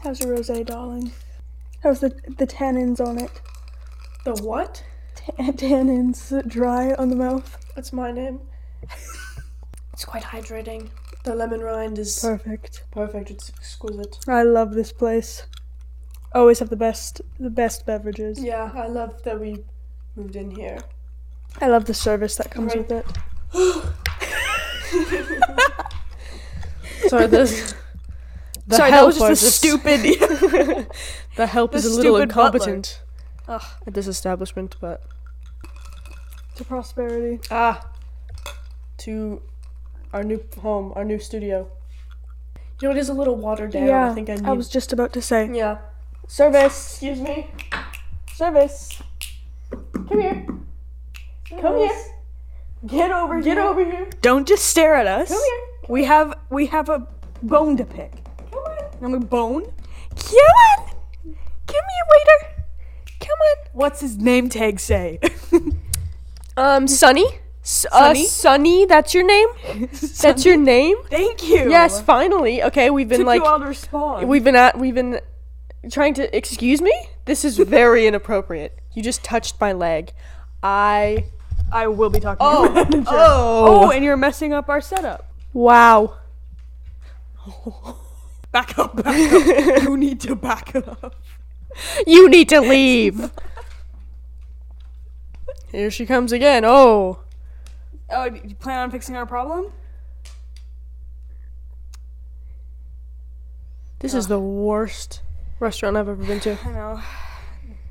How's your rosé, darling? How's the the tannins on it? The what? Tan- tannins dry on the mouth. That's my name. it's quite hydrating. The lemon rind is Perfect. perfect. It's exquisite. I love this place. Always have the best the best beverages. Yeah, I love that we moved in here. I love the service that comes Right. with it. Sorry, this. The Sorry, that help was just a stupid. the help the is a little butler. incompetent Ugh. at this establishment, but to prosperity. ah, to our new home, our new studio. You know, it is a little watered down. yeah, I think I need. I was just about to say Yeah. service, Excuse me. service. Come here. Come here. Get over Get here. over here. Don't just stare at us. Come here. We have we have a bone to pick. I'm a bone. Come on. Come here, waiter. Come on. What's his name tag say? Um, Sunny. S- uh, Sunny? Sunny. That's your name. That's your name. Thank you. Yes. Finally. Okay. We've been Took like you all to respond. we've been at we've been trying to excuse me. This is very inappropriate. You just touched my leg. I. I will be talking Oh. to your manager. Oh. Oh, and you're messing up our setup. Wow. Back up, back up. you need to back up. You need to leave. Here she comes again. Oh. Oh, you plan on fixing our problem? This is the worst restaurant I've ever been to. I know.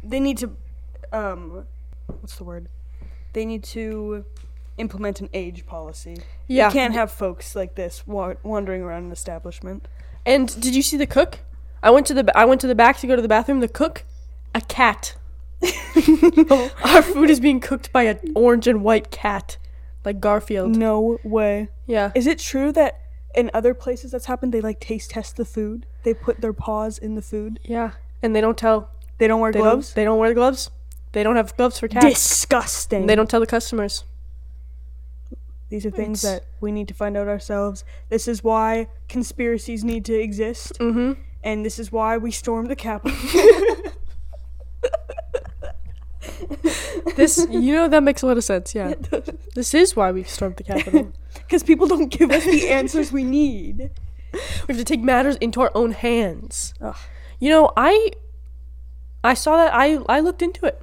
They need to, um, what's the word? They need to implement an age policy. Yeah. You can't have folks like this wa- wandering around an establishment. And did you see the cook? I went to the I went to the back to go to the bathroom. The cook, a cat. Our food is being cooked by an orange and white cat, like Garfield. No way. Yeah. Is it true that in other places that's happened, they like taste test the food? They put their paws in the food. Yeah. And they don't tell. They don't wear They gloves. Don't, they don't wear gloves. They don't have gloves for cats. Disgusting. And they don't tell the customers. These are things It's- that we need to find out ourselves. This is why conspiracies need to exist, Mm-hmm. and this is why we stormed the Capitol. This, you know, that makes a lot of sense. Yeah. This is why we stormed the Capitol. Because people don't give us the answers we need. we have to take matters into our own hands. Ugh. You know, I, I saw that. I I looked into it,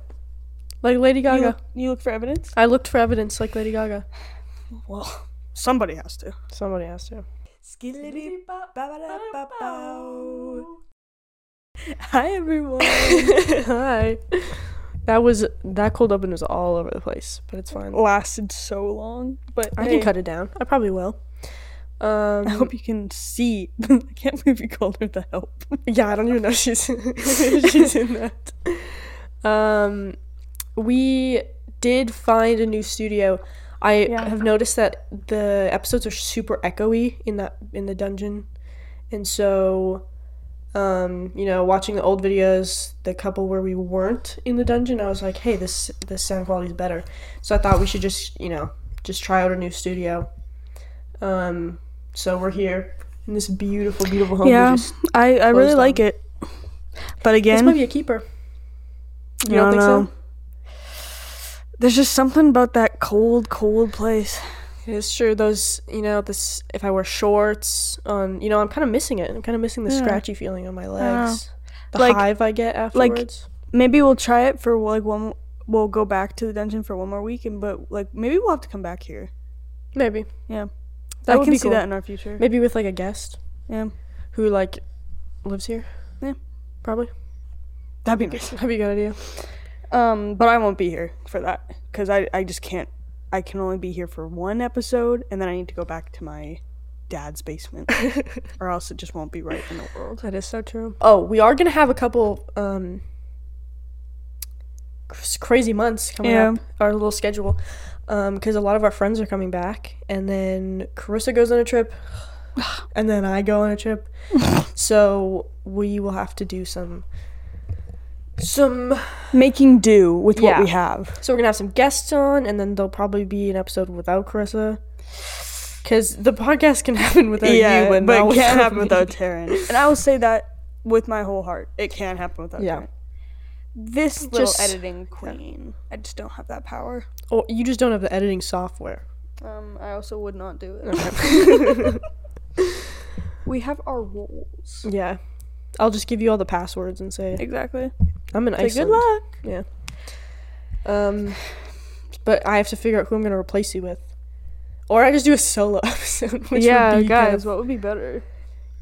like Lady You Gaga. look, you look for evidence? I looked for evidence, like Lady Gaga. Well, somebody has to. Somebody has to. Hi, everyone. Hi. That was that cold open was all over the place, but it's fine. Lasted so long, but I hey, can cut it down. I probably will. Um, I hope you can see. I can't believe you called her the help. yeah, I don't even know if she's she's in that. Um, we did find a new studio. I Yeah. have noticed that the episodes are super echoey in that in the dungeon, and so, um, you know, watching the old videos, the couple where we weren't in the dungeon, I was like, hey, this this sound quality is better. So I thought we should just you know just try out a new studio. Um, so we're here in this beautiful, beautiful home. yeah, I, I really closed like it. But again, This might be a keeper. You I don't think know. so? There's just something about that cold, cold place. It's true. Those, you know, this. If I wear shorts on, you know, I'm kind of missing it. I'm kind of missing the Yeah. scratchy feeling on my legs. The Like- hive I get afterwards. like- Maybe we'll try it for like one. We'll go back to the dungeon for one more week, and but like maybe we'll have to come back here. Maybe. Yeah. That I would can be see cool. that in our future. Maybe with like a guest Yeah, who like lives here. Yeah. Probably. that'd be nice. That'd be a good idea. Um, but I won't be here for that because I I just can't. I can only be here for one episode, and then I need to go back to my dad's basement, or else it just won't be right in the world. That is so true. Oh, we are gonna have a couple um crazy months coming Yeah. up. Our little schedule, um, because a lot of our friends are coming back, and then Karissa goes on a trip, and then I go on a trip. so we will have to do some some. Making do with what we have. So we're gonna have some guests on, and then there'll probably be an episode without Karissa. Because the podcast can happen without you, and but it can't happen me. without Taryn. And I will say that with my whole heart. It can't happen without Yeah. Taryn. This little Just- editing queen, I just don't have that power. Oh, you just don't have the editing software. Um, I also would not do it. we have our roles. Yeah. I'll just give you all the passwords and say Exactly. I'm in Say Iceland. good luck. Yeah. Um, but I have to figure out who I'm gonna replace you with, or I just do a solo episode. Which yeah, would be guys, what would be better?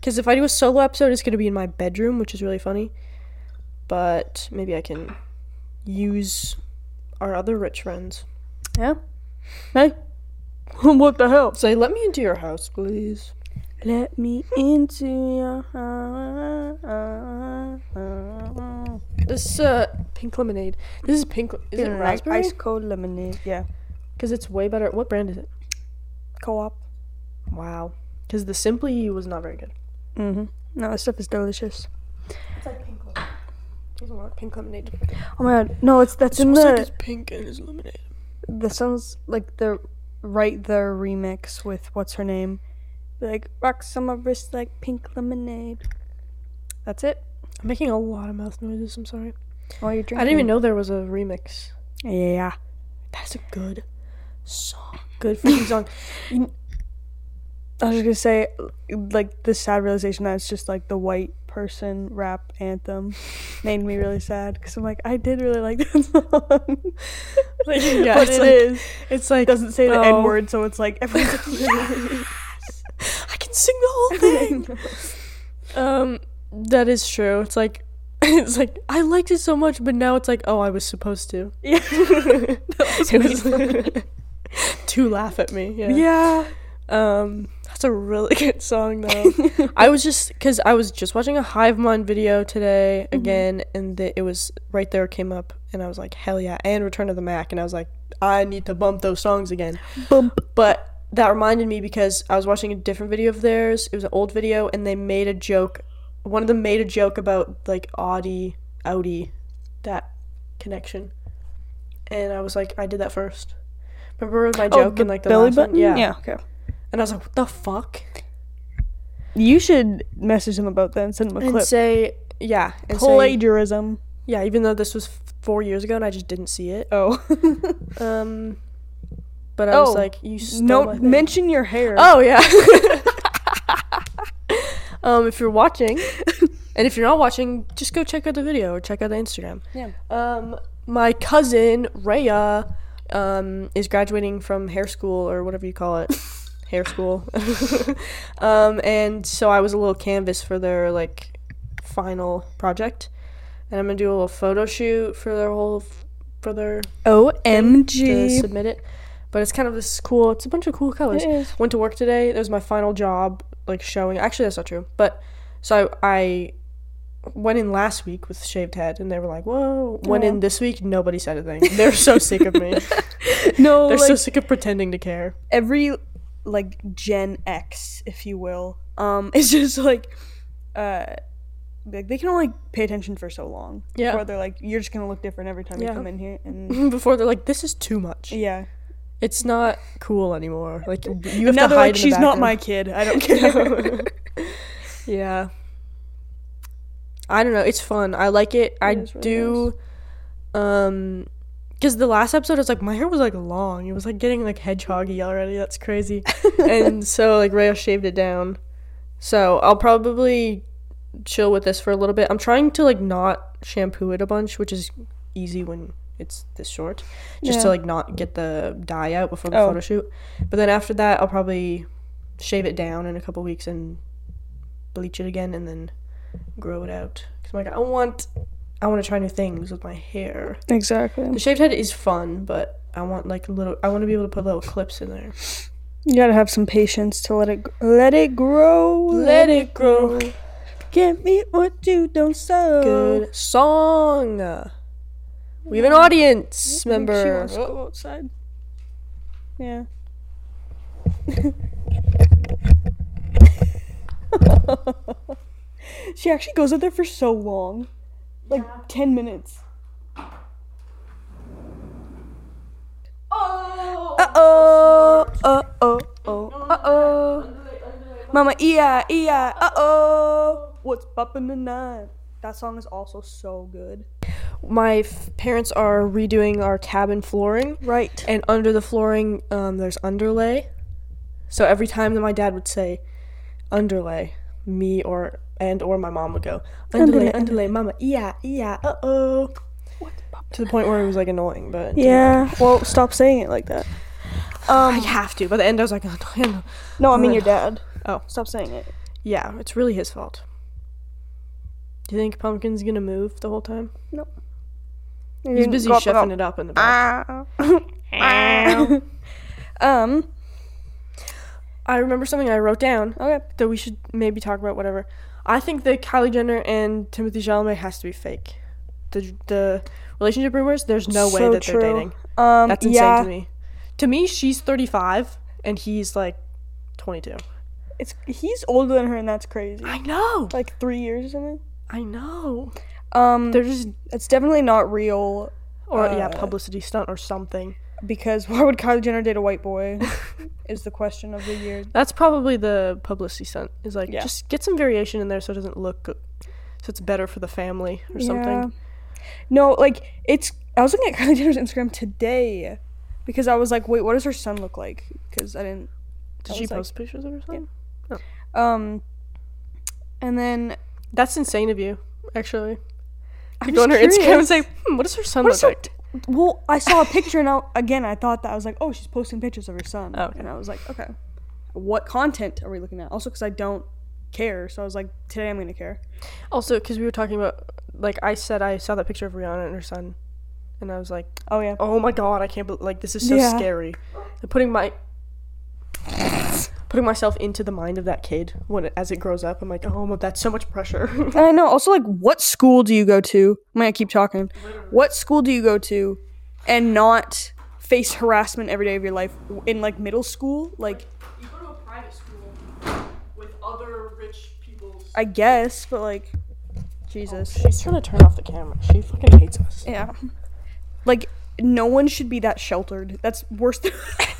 Because if I do a solo episode, it's gonna be in my bedroom, which is really funny. But maybe I can use our other rich friends. Yeah. Hey. what the hell? Say, let me into your house, please. Let me into your heart. This uh, pink lemonade. This is pink. Is it Like raspberry? Ice cold lemonade. Yeah. Because it's way better. What brand is it? Co-op. Wow. Because the Simply was not very good. Mm-hmm. No, this stuff is delicious. It's like pink lemonade. There's a lot of pink lemonade. Oh my god. No, it's that's It in smells like the it's pink and it's lemonade. the sounds like the right there remix with what's her name. Like rocks on my wrist like pink lemonade. That's it. I'm making a lot of mouth noises. I'm sorry. While you're drinking. I didn't even know there was a remix. Yeah. That's a good song. Good freaking song. I was gonna say, like the sad realization that it's just like the white person rap anthem made me really sad because I'm like I did really like that song, Like, yeah, but it's it like- is It's like doesn't say the oh, N word, so it's like everyone's like, can sing the whole thing. um, that is true. It's like it's like I liked it so much, but now it's like oh, I was supposed to. yeah, was to laugh at me. Yeah. yeah. Um, that's a really good song though. I was just because I was just watching a Hive Mind video today again, and the, it was right there came up, and I was like, hell yeah! And Return of the Mack, and I was like, I need to bump those songs again. Bump. But that reminded me because I was watching a different video of theirs. It was an old video, and they made a joke. One of them made a joke about like Audi, Audi, that connection, and I was like, I did that first. Remember my joke in like the Oh, belly button. Yeah. yeah. Okay. And I was like, what the fuck? You should message him about that and send him a And clip. say, yeah. And say, Plagiarism. yeah, even though this was f- four years ago and I just didn't see it. Oh. Um, but I was Oh, like, you stole no, mention your hair. Oh, yeah. um, if you're watching, and if you're not watching, just go check out the video or check out the Instagram. Yeah. Um, my cousin, Rhea, um, is graduating from hair school or whatever you call it. hair school. um, and so I was a little canvas for their like final project, and I'm gonna do a little photo shoot for their whole for their to OMG. submit it. But it's kind of this cool. It's a bunch of cool colors. It is. Went to work today. That was my final job, like showing. Actually, that's not true. But so I, I went in last week with shaved head, and they were like, "Whoa!" Went Aw. in this week. Nobody said a thing. They're so sick of me. No, They're like so sick of pretending to care. every like Gen X, if you will, um, is just like, uh, like they can only pay attention for so long. Yeah. Before they're like, you're just gonna look different every time Yeah. you come in here, and Before they're like, "This is too much. yeah. It's not cool anymore." Like you have now to hide like, in the she's not my kid. I don't care. yeah. I don't know. It's fun. I like it. I really do. Um, because the last episode was like my hair was like long. It was like getting like hedgehoggy already. That's crazy. and so like Rhea shaved it down. So I'll probably chill with this for a little bit. I'm trying to like not shampoo it a bunch, which is easy when it's this short. Just to like not get the dye out before the Oh. photo shoot. But then after that, I'll probably shave it down in a couple weeks and bleach it again and then grow it out. Cause I'm like I want, I want to try new things with my hair. exactly. The shaved head is fun, but I want like a little. I want to be able to put little clips in there. You gotta have some patience to let it let it grow. Let it grow. Can't meet what you don't sow. Good song. We have an audience She member. wants to go outside. Yeah. she actually goes out there for so long. Like 10 minutes. Oh. Uh oh. Uh oh. Oh. Uh oh. Mama, yeah, yeah. Uh oh. what's poppin' tonight? That song is also so good. My f- parents are redoing our cabin flooring, Right. and under the flooring, um, there's underlay. So every time that my dad would say underlay, me or and or my mom would go underlay, Underlay, underlay, mama, yeah, yeah, uh oh. To the point where it was like annoying, but Yeah. Well, stop saying it like that. I Um. have to. By the end, I was like, oh, no. No, I mean your dad. Oh. Stop saying it. yeah, it's really his fault. Do you think Pumpkin's gonna move the whole time? He's busy chefing it up in the back. Ah. um. I remember something I wrote down Okay. that we should maybe talk about. Whatever. I think that Kylie Jenner and Timothee Chalamet has to be fake. The the relationship rumors. There's no way that true. they're dating. Um. That's insane yeah. to me. To me, she's 35 and he's like 22. It's he's older than her, and that's crazy. I know. Like three years or something. I know. Um. They're just It's definitely not real. or yeah, Uh, publicity stunt or something. Because why would Kylie Jenner date a white boy? is the question of the year. That's probably the publicity stunt. Is like Yeah. just get some variation in there so it doesn't look good, so it's better for the family or something. No, like it's. I was looking at Kylie Jenner's Instagram today because I was like, wait, what does her son look like? Because I didn't. Did I she was like- post pictures of her son? Um. And then That's insane of you, actually. I'm You go on her just Instagram and curious. say, hmm, "What does her son What look is her- like?" Well, I saw a picture and I, again I thought that I was like, oh, she's posting pictures of her son, Oh, okay. and I was like, okay, what content are we looking at? Also, because I don't care, so I was like, today I'm gonna care. Also, because we were talking about, like I said, I saw that picture of Rihanna and her son, and I was like, Oh yeah, "Oh my god, I can't believe like this is so Yeah. scary." And putting my putting myself into the mind of that kid when it, as it grows up, I'm like, "Oh, that's so much pressure." And I know. Also, like, what school do you go to? I'm gonna keep talking. What school do you go to, and not face harassment every day of your life in like middle school? Like, you go to a private school with other rich people. I guess, but like, Jesus. Oh, she's trying to turn off the camera. She fucking hates us. Yeah. Like no one should be that sheltered. That's worse than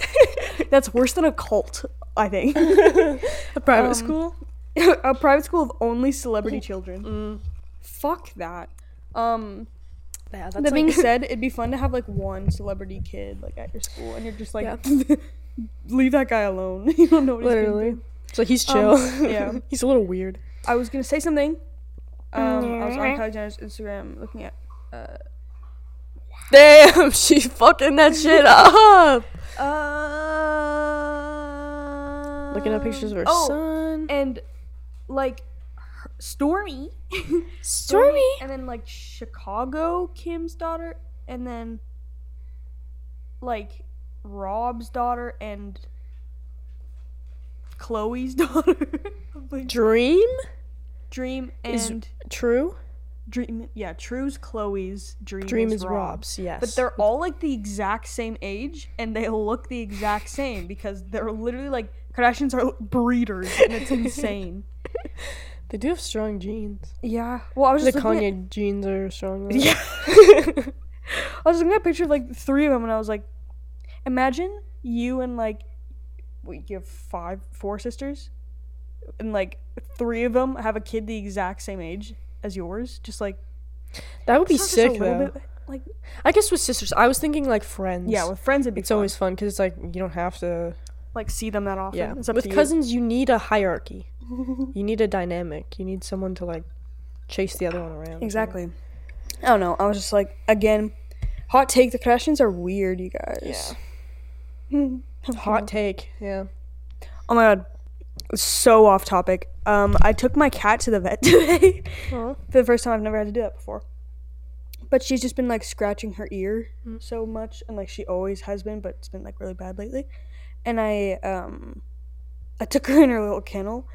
That's worse than a cult, I think. A private Um, school? a private school of only celebrity children. Fuck that. Um Yeah, that's that being said, it'd be fun to have like one celebrity kid like at your school and you're just like leave that guy alone. you don't know what he's literally. literally. It's like he's chill. Um, yeah. he's a little weird. I was gonna say something. Um, I was on Kylie Jenner's Instagram looking at uh, Damn, she's fucking that shit up. uh, Looking at pictures of her oh, son. and like her- Stormi, Stormi. and then like Chicago Kim's daughter, and then like Rob's daughter and Khloé's daughter. like, Dream Dream is and true. Dream, yeah, True's Chloe's. Dream, Dream is, is Rob's. Rob's. Yes, But they're all like the exact same age and they look the exact same because they're literally like Kardashians are breeders and it's insane. they do have strong genes. Yeah. Well, I was The just Kanye genes are strong. though. Yeah. I was looking at a picture of like three of them and I was like, imagine you and like, wait, you have five, four sisters, and like three of them have a kid the exact same age as yours. Just like that would be sick though. bit, like I guess with sisters, I was thinking like friends. yeah, with friends it'd be it's fun. always fun because it's like you don't have to. Like see them that often. Yeah, with you. cousins, you need a hierarchy. you need a dynamic. You need someone to like chase the other one around. Exactly. I don't know. I was just like, again, hot take. The Kardashians are weird, you guys. Yeah. hot take. Yeah. Oh my god, so off topic. Um, I took my cat to the vet today for the first time. I've never had to do that before. But she's just been like scratching her ear so much, and like she always has been, but it's been like really bad lately. And I um, I took her in her little kennel,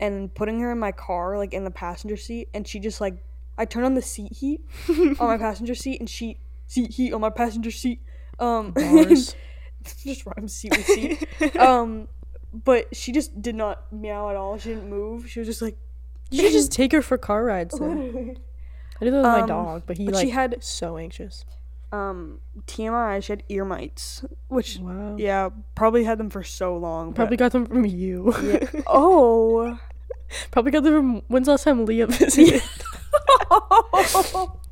and putting her in my car, like in the passenger seat, and she just like I turned on the seat heat on my passenger seat, and she seat heat on my passenger seat. Um, Bars. just rhyme seat with seat. um, but she just did not meow at all. She didn't move. She was just like. You should just take her for car rides. Then. I do that with my Um, dog, but he but like she had- so anxious. Um TMI. She had ear mites, which Wow. yeah, probably had them for so long. Probably got them from you. oh, Probably got them from when's the last time Leah visited?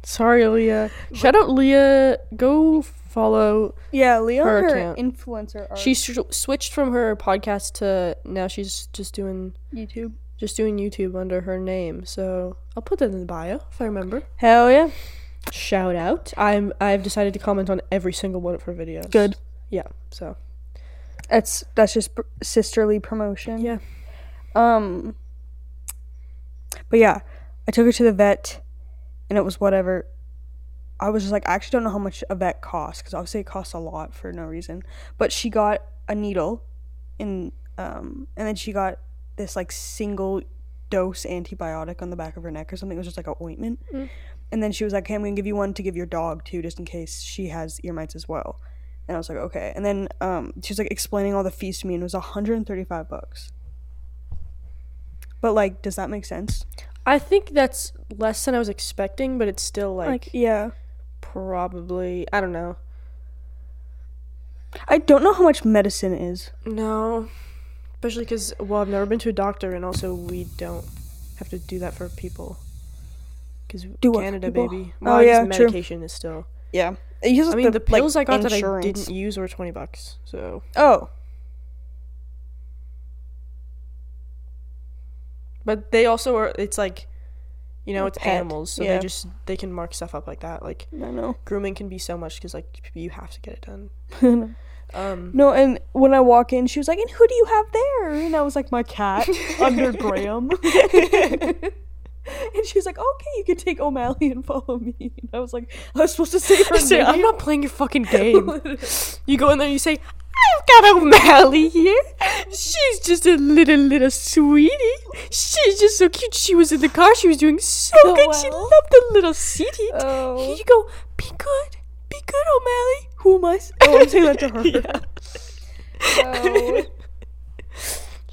Sorry, Leah. Shout out Leah. Go follow. yeah, Leah, Her her, account. influencer art. She sh- switched from her podcast to now she's just doing YouTube. just doing YouTube under her name. So I'll put that in the bio if I remember. Hell yeah. Shout out. I'm I've decided to comment on every single one of her videos. Good. Yeah. So That's that's just pr- sisterly promotion. yeah. Um. But yeah, I took her to the vet, and it was whatever. I was just like, I actually don't know how much a vet costs because obviously it costs a lot for no reason. But she got a needle, in um, and then she got this like single dose antibiotic on the back of her neck or something. It was just like an ointment. Mm. And then she was like, "Hey, I'm gonna give you one to give your dog too, just in case she has ear mites as well." And I was like, "Okay." And then um, she was like explaining all the fees to me, and it was 135 bucks. But like, does that make sense? I think that's less than I was expecting, but it's still like, Like, yeah. probably I don't know. I don't know how much medicine is. No, especially because well, I've never been to a doctor, and also we don't have to do that for people. Because Do Canada, people? baby. Oh, I guess yeah, true. medication is still. Yeah. It uses I mean, the, like, pills I got insurance. that I didn't use were twenty bucks. So, Oh, but they also are. It's like, you know, it's pet, animals, so yeah. they just they can mark stuff up like that. Like I know. grooming can be so much because like you have to get it done. Um, no, and when I walk in, she was like, "And who do you have there?" And I was like, "My cat under Graham." and she was like, "Okay, you can take O'Malley and follow me." And I was like, "I was supposed to say her say, name." I'm not playing your fucking game. You go in there and you say, I've got O'Malley here. She's just a little, little sweetie. She's just so cute. She was in the car. She was doing so Oh, good. She wow. loved the little seat. Here Oh, you go. Be good. Be good, O'Malley. who am I? s- Oh, I'm saying that to her. Yeah. Oh.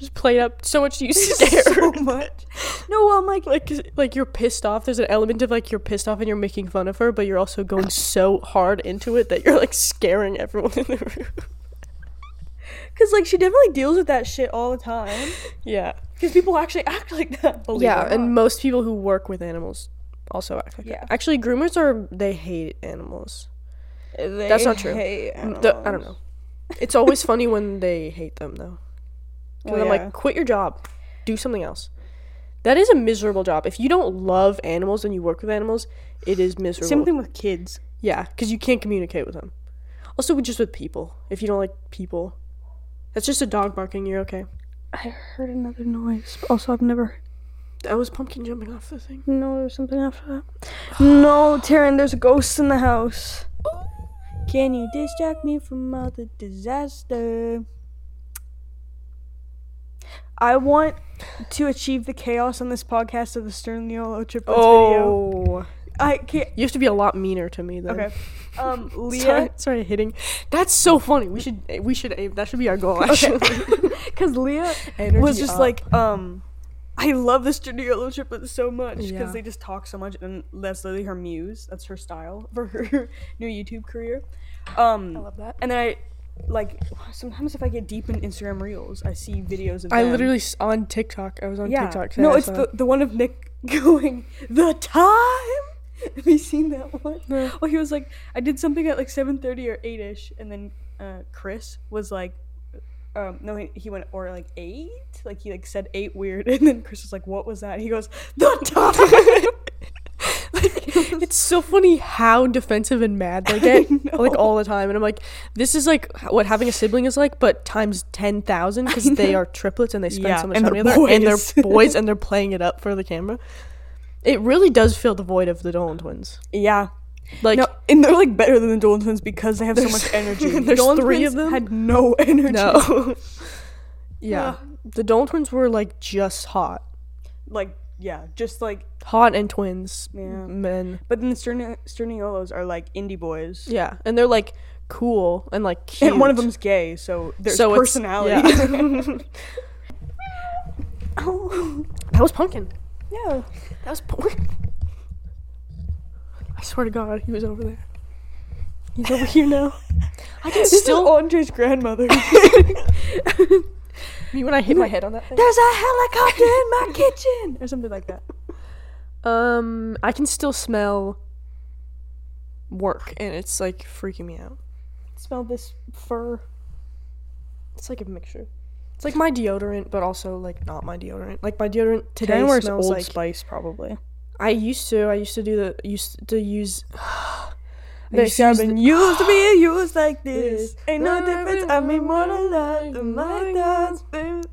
Just play it up so much you stare. so much. No, well, I'm like, like like you're pissed off. There's an element of like you're pissed off and you're making fun of her, but you're also going so hard into it that you're like scaring everyone in the room. because like she definitely deals with that shit all the time. Yeah. Because people actually act like that. Believe yeah, and most people who work with animals also act like Yeah. that. Actually, groomers are they hate animals. They that's not true. hate The- I don't know. It's always funny when they hate them though. 'Cause Oh, I'm yeah. like, quit your job, do something else. That is a miserable job. If you don't love animals and you work with animals, it is miserable. Same thing with kids. Yeah, because you can't communicate with them. Also, just with people. If you don't like people, that's just a dog barking. You're okay. I heard another noise. Also, I've never. That was pumpkin jumping off the thing. No, there's something after that. No, Taryn, there's a ghost in the house. Oh. Can you distract me from all the disaster? I want to achieve the chaos on this podcast of the Sturniolo triplets video. Oh, I can't. you have to be a lot meaner to me though. Okay. Um, Leah. Sorry, sorry, hitting. That's so funny. We should we should aim. That should be our goal. Actually, Because Leah Energy was just up. like, um, I love the Sturniolo triplets so much because Yeah. they just talk so much, and that's literally her muse. That's her style for her new YouTube career. Um, I love that. and then I, like, sometimes if I get deep in Instagram Reels, I see videos of I them. literally s- on TikTok. I was on yeah. TikTok. no, it's the the one of Nick going the time. Have you seen that one? No. Well, he was like, I did something at like seven thirty or eight ish, and then uh, Chris was like, um, no, he, he went or like eight, like he like said eight weird, and then Chris was like, what was that? He goes the time. it's so funny how defensive and mad they get like all the time and i'm like this is like what having a sibling is like but times 10,000 because they are triplets and they spend Yeah, so much time together and they're boys. boys and they're playing it up for the camera it really does fill the void of the dolan twins yeah, like no, and they're like better than the Dolan twins because they have so much energy. there's Dolan three twins of them? Had no energy. no yeah Ugh. the dolan twins were like just hot like yeah, just like hot and twins Yeah. men but then the Stern Sturniolos are like indie boys. yeah and they're like cool and like cute. And one of them's gay, so there's So personality. yeah. oh, that was pumpkin yeah. That was porn. I swear to God, he was over there. He's over here now. I can This is still. Andre's grandmother. Me when I hit my head on that thing. There's a helicopter in my kitchen, or something like that. Um, I can still smell work, and it's like freaking me out. Smell this fur. It's like a mixture. It's like my deodorant, but also like not my deodorant. Like my deodorant today wears smells Old like. Spice, probably. I used to. I used to do the. Used to use. I They used to been the- used to be used like this. Ain't no difference. I mean more than that. The my thoughts.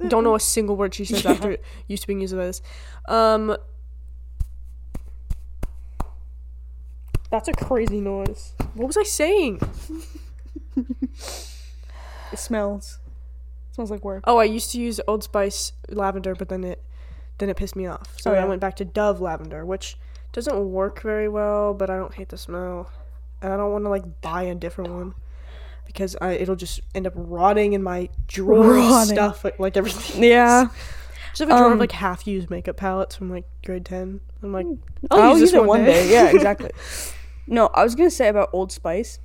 Don't know a single word she says after used to being used like this. Um. That's a crazy noise. What was I saying? It smells. It smells like work. Oh, I used to use Old Spice lavender, but then it then it pissed me off. So Oh, I went back to Dove lavender, which doesn't work very well, but I don't hate the smell. And I don't want to like buy a different one because I it'll just end up rotting in my drawer of Rotting. stuff like, like everything. Yeah. Just have a drawer Um, of like half used makeup palettes from like grade ten. I'm like, I'll, I'll, use, use this it one day. Yeah, exactly. No, I was gonna say about Old Spice.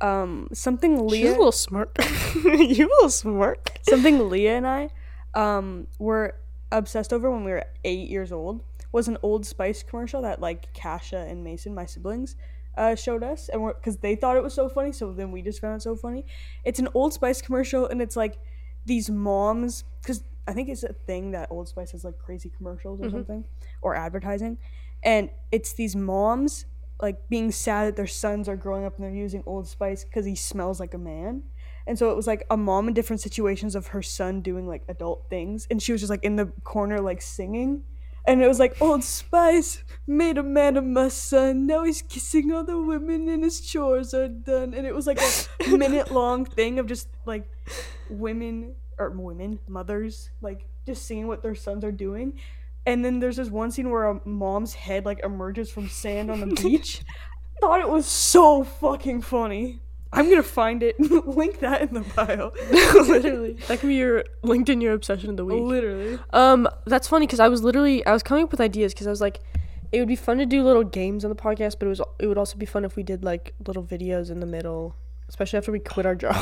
Um, something She's a Leah, little smart. you a little smart. something Leah and I, um, were obsessed over when we were eight years old was an Old Spice commercial that like Kasha and Mason, my siblings, uh, showed us, and because they thought it was so funny, so then we just found it so funny. It's an Old Spice commercial, and it's like these moms, because I think it's a thing that Old Spice has like crazy commercials or something, or advertising, and it's these moms like being sad that their sons are growing up and they're using Old Spice because he smells like a man. And so it was like a mom in different situations of her son doing like adult things, and she was just like in the corner like singing, and it was like Old Spice made a man of my son. Now he's kissing all the women and his chores are done. And it was like a minute long thing of just like women or women mothers like just seeing what their sons are doing. And then there's this one scene where a mom's head like emerges from sand on the beach. Thought it was so fucking funny. I'm gonna find it. Link that in the bio. literally, that can be your LinkedIn your obsession of the week. Literally. Um, that's funny because I was literally I was coming up with ideas because I was like, it would be fun to do little games on the podcast, but it was it would also be fun if we did like little videos in the middle, especially after we quit our job.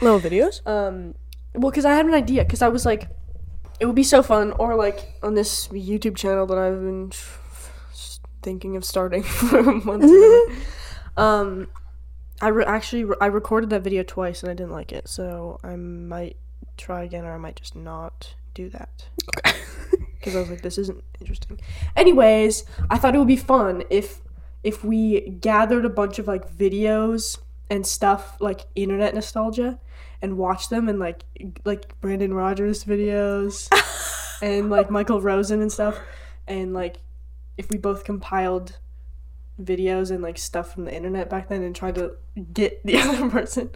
Little videos. um, well, because I had an idea because I was like, it would be so fun, or like on this YouTube channel that I've been thinking of starting for months. um, I re- actually I recorded that video twice and I didn't like it, so I might try again, or I might just not do that because I was like, this isn't interesting. Anyways, I thought it would be fun if if we gathered a bunch of like videos and stuff like internet nostalgia and watched them and like like Brandon Rogers videos and like Michael Rosen and stuff and like if we both compiled videos and like stuff from the internet back then and tried to get the other person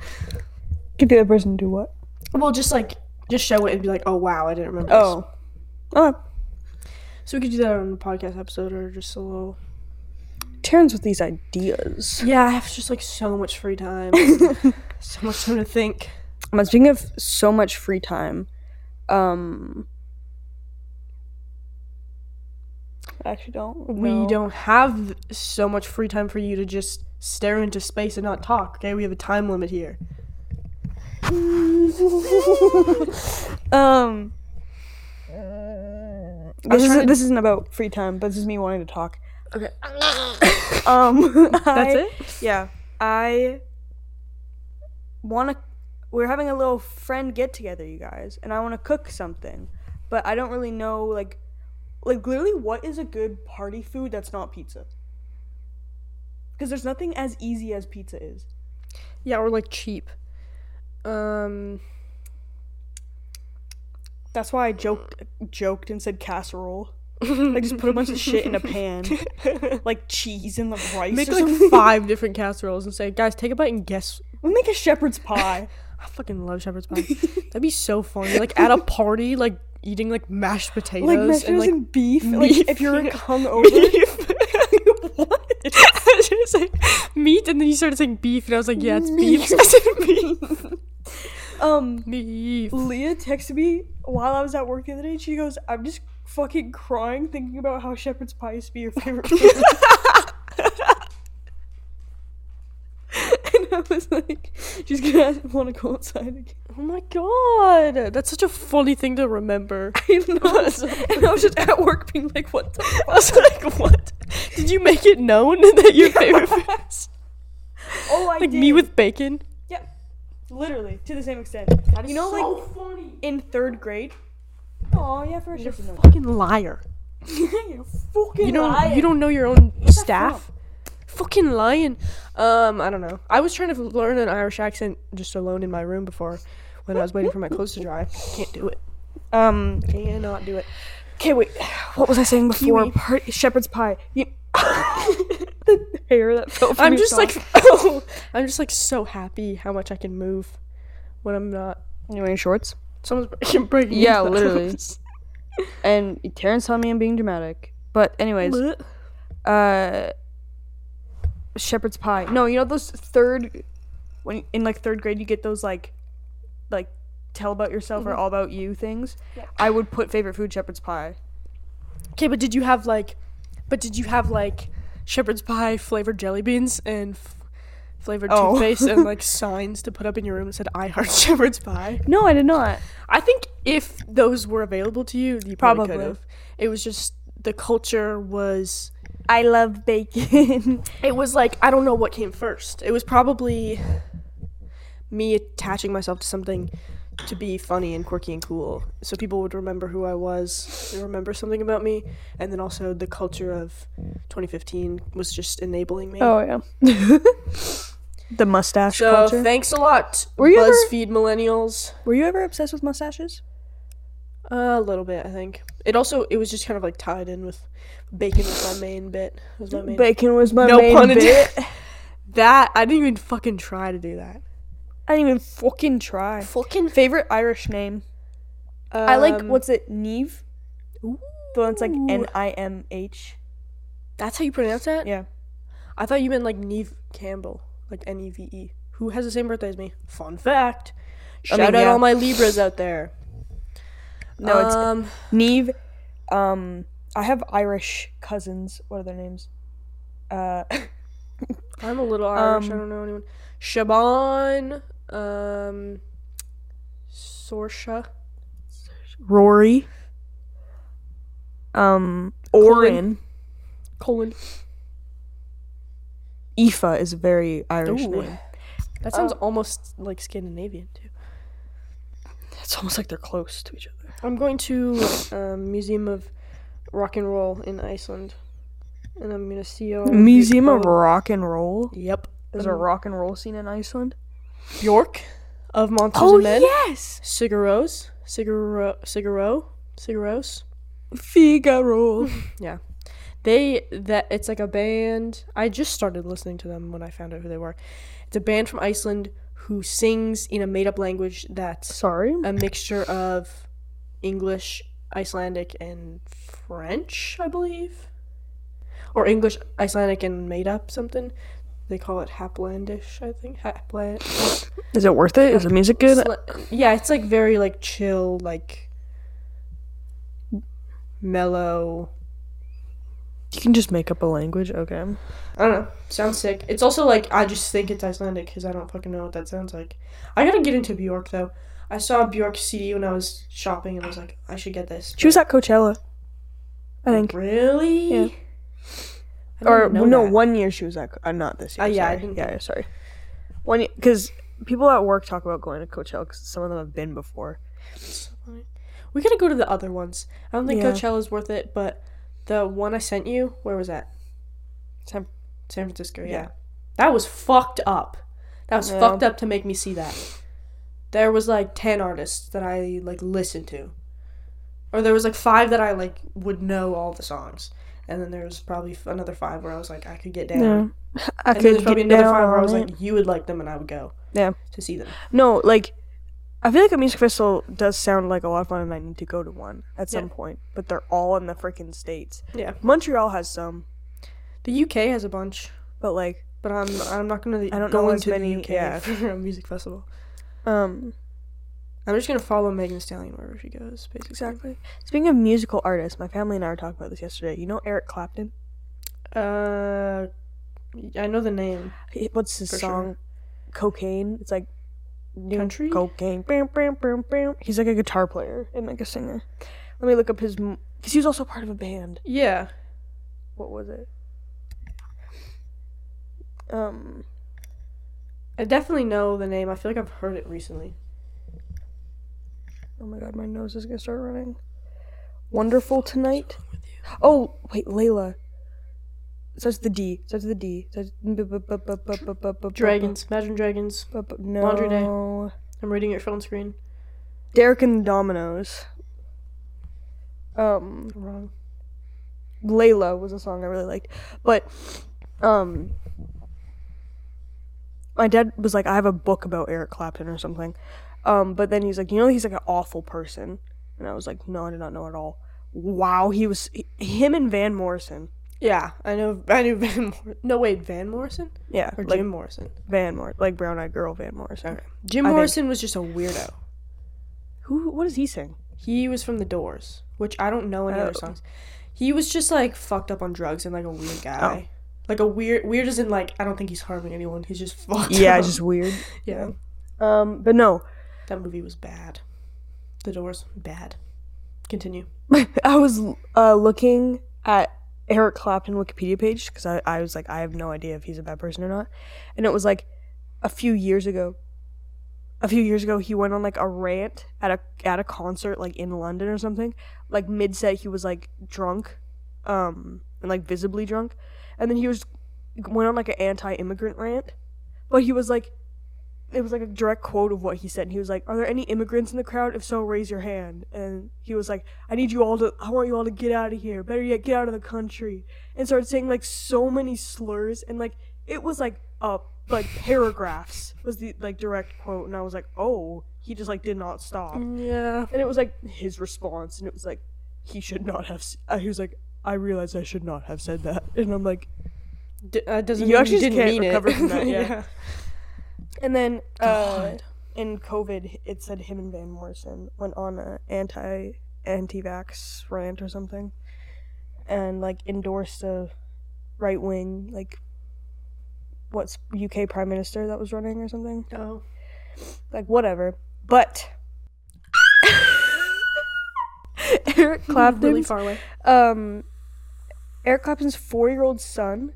Get the other person to do what? well just like just show it and be like oh wow I didn't remember. Oh. Oh. so we could do that on the podcast episode or just a little Terrence with these ideas. yeah I have just like so much free time so much time to think But speaking of so much free time, um, I actually don't. we don't have so much free time for you to just stare into space and not talk okay we have a time limit here um, this, is, to... this isn't about free time, but this is me wanting to talk. okay Um, that's I- it Yeah, I want to. We're having a little friend get together, you guys, and I want to cook something, but I don't really know like, like literally what is a good party food that's not pizza. Because there's nothing as easy as pizza is. yeah or like cheap um That's why I joked joked and said casserole. I just put a bunch of shit in a pan, like cheese and the rice. make like something. five different casseroles and say guys take a bite and guess We make a shepherd's pie. I fucking love shepherd's pie. That'd be so funny. Like at a party, like eating like mashed potatoes like mashed and like and beef. beef. Like if you're hungover. beef. what? I was gonna say meat, and then you started saying beef, and I was like, yeah, it's beef. I said beef. Um, Beef. Leah texted me while I was at work the other day. She goes, "I'm just fucking crying thinking about how shepherd's pie used to be your favorite food." and I was like, she's gonna want to go outside again. Oh my god, that's such a funny thing to remember. I know. and I was just at work being like, what the I was like, what? Did you make it known that your favorite food is Oh, I like did. me with bacon? Yeah, literally to the same extent. you know, like funny. in third grade. Oh yeah, for You're sure. a fucking liar. You're fucking You don't you don't know your own that staff. Fucking lying. Um, I don't know. I was trying to learn an Irish accent just alone in my room before when I was waiting for my clothes to dry. Can't do it. Um. Cannot do it. Okay, wait. What was I saying before? Kiwi. Par- shepherd's pie. You- the hair that fell from I'm just sock. like I'm just like so happy how much I can move when I'm not. You wearing shorts? Someone's breaking. breaking Yeah, literally. And Taryn's telling me I'm being dramatic. But anyways, uh, shepherd's pie. No, you know those third when in like third grade you get those like like tell about yourself or mm-hmm. all about you things. Yeah. I would put favorite food shepherd's pie. Okay, but did you have like, but did you have like shepherd's pie flavored jelly beans and f- flavored Oh. toothpaste and like signs to put up in your room that said "I heart shepherd's pie"? No, I did not. I think if those were available to you, you probably, Probably. could have. It was just the culture was. I love bacon. It was like I don't know what came first. It was probably me attaching myself to something to be funny and quirky and cool, so people would remember who I was, remember something about me, and then also the culture of 2015 was just enabling me. oh yeah. the mustache so culture. thanks a lot, Were you ever- BuzzFeed millennials. Were you ever obsessed with mustaches? A little bit, I think. It also it was just kind of like tied in with bacon was my main bit. Was my main. Bacon was my no main pun bit. intended. that I didn't even fucking try to do that. I didn't even fucking try. Fucking Favorite Irish name? I like Um, what's it? Neve. The one that's like Ooh. N I M H. That's how you pronounce that? Yeah. I thought you meant like Neve Campbell, like N E V E, who has the same birthday as me. Fun fact. I Shout mean, out yeah. all my Libras out there. No, it's um, Neve. Um, I have Irish cousins. What are their names? Uh, I'm a little Irish. I Um, don't know anyone. Shaban, um, Saoirse, Rory. Um, Colin. Orin. Colin. Aoife is a very Irish Ooh. name. That sounds almost like Scandinavian too. It's almost like they're close to each other. I'm going to um, Museum of Rock and Roll in Iceland, and I'm gonna see all Museum of Rock and Roll. Yep. There's a Um, rock and roll scene in Iceland. Bjork of Monsters Oh and Men. yes, Cigaros, Cigaro, Cigaro, Cigaros. Figaro. Yeah, they that it's like a band. I just started listening to them when I found out who they were. It's a band from Iceland who sings in a made-up language that's Sorry. a mixture of English, Icelandic, and French, I believe, or English, Icelandic, and made up something. They call it Haplandish, I think. Hapland. Is it worth it? Is the music good? Yeah, it's like very like chill, like mellow. You can just make up a language. Okay. I don't know. Sounds sick. It's also like I just think it's Icelandic because I don't fucking know what that sounds like. I gotta get into Bjork though. I saw a Bjork CD when I was shopping and I was like, I should get this. She was at Coachella. I think. really. Yeah. Or no, that. one year she was at. Uh, not this year. Uh, yeah, I didn't yeah, think- yeah, sorry. One because people at work talk about going to Coachella because some of them have been before. We gotta go to the other ones. I don't think Yeah. is worth it, but the one I sent you, where was that? San- San Francisco. Yeah. Yeah. That was fucked up. That was Yeah. fucked up to make me see that. There was like ten artists that I like listened to, or there was like five that I like would know all the songs, and then there was probably another five where I was like I could get down. Yeah. I and could there's probably another five where I was it. like you would like them and I would go. Yeah. To see them. No, like I feel like a music festival does sound like a lot of fun, and I need to go to one at some Yeah. point. But they're all in the freaking states. Yeah. Montreal has some, The UK has a bunch, but like, but I'm I'm not gonna I don't go know as into many- the UK yeah. for a music festival. Um, I'm just gonna follow Megan Stallion wherever she goes. Basically. exactly. Speaking of musical artists, my family and I were talking about this yesterday. You know Eric Clapton? Uh, I know the name. What's his For sure. song cocaine. It's like new Country? cocaine. Bam, bam, bam, bam. He's like a guitar player and like a singer. Let me look up his because he was also part of a band. Yeah. What was it? Um, I definitely know the name. I feel like I've heard it recently. Oh my god, my nose is gonna start running. Wonderful tonight. Oh wait, Layla. Starts the D. Starts the D. Starts... Dragons. Imagine Dragons. No. Laundry Day. I'm reading your phone screen. Derek and the Dominos. Um. Wrong. Layla was a song I really liked, but um, my dad was like, I have a book about Eric Clapton or something. Um, but then he's like, you know, he's like an awful person, and I was like, no, I did not know at all. Wow, he was him and Van Morrison. Yeah, I know. I knew Van. Mor- no, wait, Van Morrison Yeah, or like Jim Morrison. Van Mor, like Brown Eyed Girl Van Morrison. Okay. Jim I think- Morrison was just a weirdo. Who? What does he sing? He was from The Doors, which I don't know any Oh. other songs. He was just like fucked up on drugs and like a weird guy. Like a weird, weird isn't like I don't think he's harming anyone. He's just fucked. Yeah, up. just weird. yeah. Um, but no, That movie was bad. The Doors, bad. Continue. I was uh, looking at Eric Clapton Wikipedia page because I, I was like, I have no idea if he's a bad person or not. And it was like a few years ago. A few years ago, he went on like a rant at a at a concert like in London or something. Like mid set, he was like drunk, um, and like visibly drunk, and then he was went on like an anti-immigrant rant. But he was like, it was like a direct quote of what he said. He was like, "Are there any immigrants in the crowd? If so, raise your hand." And he was like, "I need you all to. I want you all to get out of here. Better yet, get out of the country." And started saying like so many slurs, and like it was like uh like paragraphs was the like direct quote, and I was like, "Oh." He just like did not stop, Yeah. and it was like his response, and it was like he should not have. Uh, he was like, "I realized I should not have said that," and I'm like, D- uh, doesn't You mean actually didn't can't mean recover it. from that, yeah. and then uh, in COVID, it said him and Van Morrison went on a anti anti vax rant or something, and like endorsed a right wing like what's UK prime minister that was running or something Oh. like whatever. But Eric Clapton, really far away. um, Eric Clapton's four-year-old son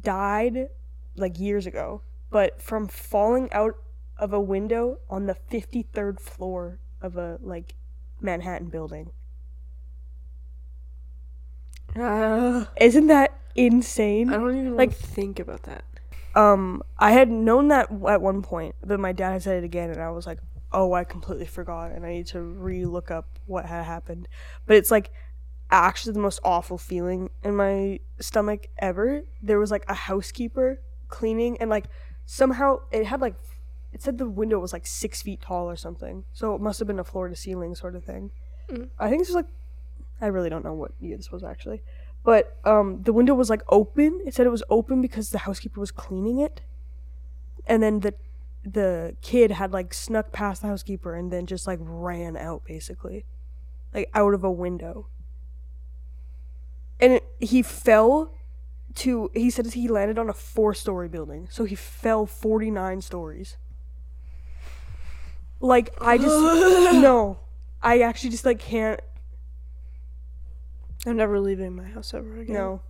died like years ago, but from falling out of a window on the fifty-third floor of a like Manhattan building. Uh, Isn't that insane? I don't even Like- like think about that. um I had known that at one point, but my dad had said it again, and I was like, "Oh, I completely forgot," and I need to re-look up what had happened. But it's like actually the most awful feeling in my stomach ever. There was like a housekeeper cleaning, and like somehow it had like it said the window was like six feet tall or something, so it must have been a floor to ceiling sort of thing. Mm. I think this was like I really don't know what year this was actually. But um, the window was like open. It said it was open because the housekeeper was cleaning it, and then the the kid had like snuck past the housekeeper and then just like ran out basically, like out of a window. And he fell to. He said he landed on a four story building, so he fell forty nine stories. Like I just no, I actually just like can't. I'm never leaving my house ever again. No.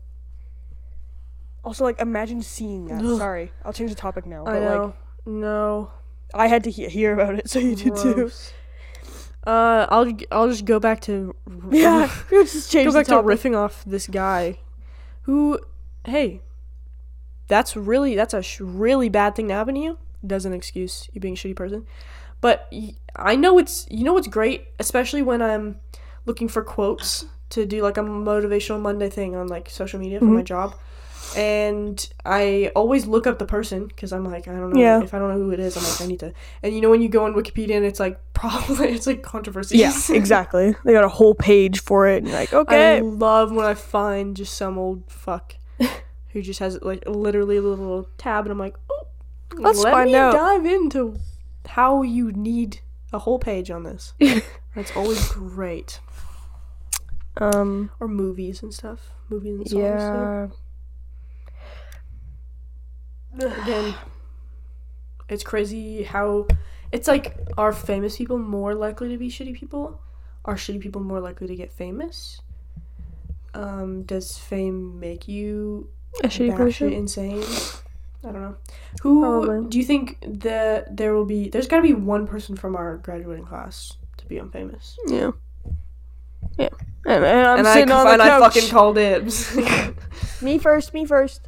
Also, like, imagine seeing that. Sorry, I'll change the topic now. But I know. like, no. I had to he- hear about it, so you did too. Uh, I'll I'll just go back to Yeah, just change go back to riffing off this guy, who, hey, that's really that's a sh- really bad thing to happen to you. Doesn't excuse you being a shitty person, but y- I know it's you know what's great, especially when I'm looking for quotes to do like a motivational Monday thing on like social media for my job. And I always look up the person because I'm like I don't know Yeah. if I don't know who it is I'm like I need to and you know when you go on Wikipedia and it's like probably it's like controversy Yeah, exactly. They got a whole page for it, and you're like, okay. I love when I find just some old fuck who just has like literally a little tab, and I'm like, oh, Let's let find me out." dive into how you need a whole page on this. That's always great. um, Or movies and stuff. Movies and songs. yeah, too. Again, It's crazy how it's like are famous people more likely to be shitty people? Are shitty people more likely to get famous? Um, does fame make you A shitty person? insane? I don't know. Who Probably. do you think that there will be? There's got to be one person from our graduating class to be unfamous. Yeah. Yeah. And, and I'm and I, on the and I fucking called dibs. Me first, me first.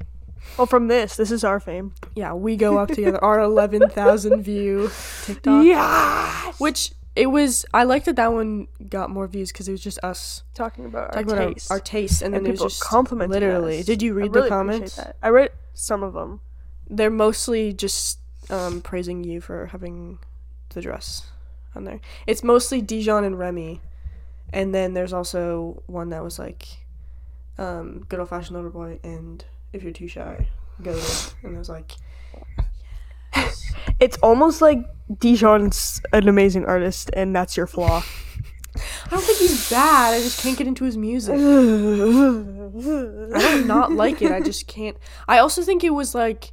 Well, from this, this is our fame. yeah, we go up together. Our eleven thousand view TikTok. Yeah. Which it was. I liked that that one got more views because it was just us Talking about talking our about taste. our, our taste, and, and then it was just complimenting literally. us. Did you I read really the comments? that. I read some of them. They're mostly just um, praising you for having the dress on there. It's mostly Dijon and Remi, and then there's also one that was like, um, "Good old fashioned lover boy," and if you're too shy, go there. And I was like, It's almost like Dijon's an amazing artist, and that's your flaw. I don't think he's bad. I just can't get into his music. I don't not like it. I just can't. I also think it was like.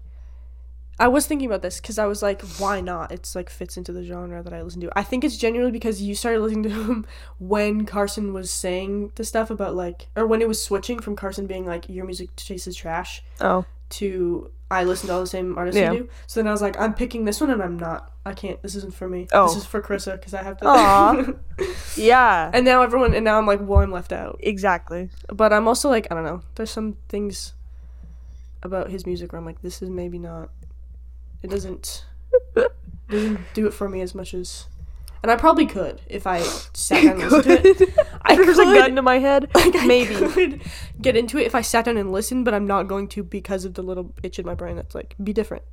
I was thinking about this because I was like, why not? It's like fits into the genre that I listen to. I think it's genuinely because you started listening to him when Carson was saying the stuff about like, or when it was switching from Carson being like, your music is trash oh. to I listen to all the same artists Yeah. you do. So then I was like, I'm picking this one and I'm not. I can't. This isn't for me. Oh. This is for Karissa because I have to. Aw. Yeah. and now everyone, and now I'm like, well, I'm left out exactly. but I'm also like I don't know. There's some things about his music where I'm like, this is maybe not. It doesn't doesn't do it for me as much as, and I probably could if I sat down and listened to it. I There's a could. gun to my head. Like, I Maybe. could get into it if I sat down and listened, but I'm not going to because of the little itch in my brain that's like be different.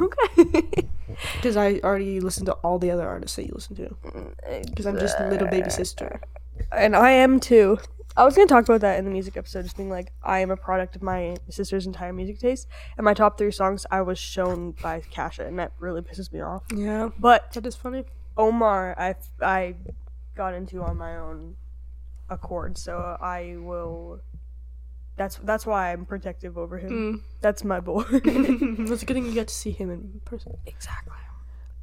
okay. Because I already listened to all the other artists that you listen to. Mm, because I'm just a little baby sister. and I am too. I was gonna talk about that in the music episode, just being like, I am a product of my sister's entire music taste, and my top three songs I was shown by Kasha, and that really pisses me off. Yeah, But that is funny. Omar, I I got into on my own accord, so I will. That's that's why I'm protective over him. Mm. That's my boy. it's good thing you got to see him in person. exactly.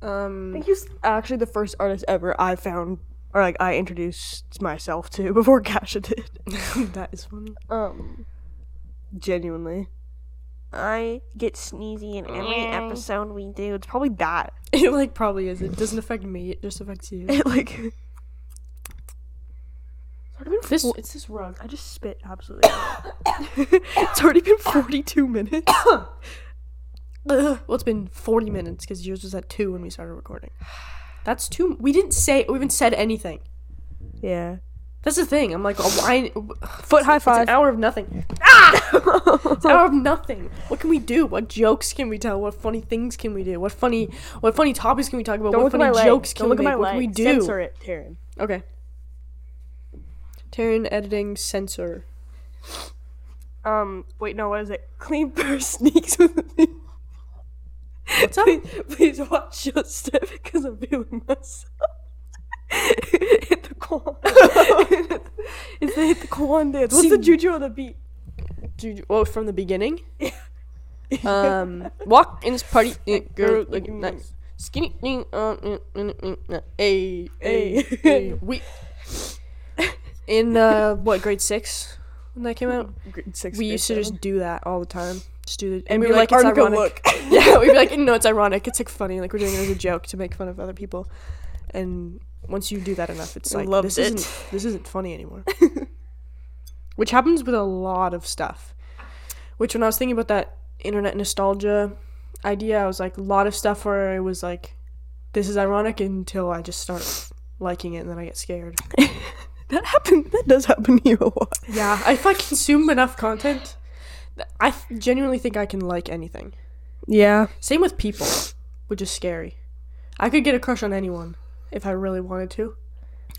I Um, think he's actually the first artist ever I found, or like I introduced myself to before Kasha did. that is funny. Um, genuinely. I get sneezy in every episode we do. It's probably that. It like probably is. It doesn't affect me. It just affects you. It like. It's already been This fo- it's this rug. I just spit absolutely. it's already been forty-two minutes. well, it's been forty minutes because yours was at two when we started recording. That's too. We didn't say. We haven't said anything. Yeah. That's the thing. I'm like, oh, why? Foot high It's an five. hour of nothing. It's an hour of nothing. What can we do? What jokes can we tell? What funny things can we do? What funny, what funny topics can we talk about? Don't what look at funny my jokes legs. can Don't look we at make? my What can we do? Censor it, Taryn. Okay. Taryn editing censor. Um. Wait. No. What is it? Clean purse sneaks with me. What's up? Please, please watch your step because I'm feeling myself. hit the quan. it's the hit the quan dance. What's See- the juju on the beat? Juju- Oh, from the beginning. Um, walk in this party, eh, girl looking nice, skinny. uh, Hey. hey, hey. We in uh, what grade six when that came out? Grade six. We used to just do that all the time. It, and we be were like, it's article ironic. look. yeah, we'd be like, no, it's ironic. It's like funny. Like we're doing it as a joke to make fun of other people. And once you do that enough, it's like this isn't this isn't funny anymore. Which happens with a lot of stuff. Which when I was thinking about that internet nostalgia idea, I was like a lot of stuff where it was like, this is ironic until I just start liking it and then I get scared. that happened. That does happen to you a lot. Yeah, if I consume enough content, I genuinely think I can like anything. Yeah. Same with people, which is scary. I could get a crush on anyone if I really wanted to.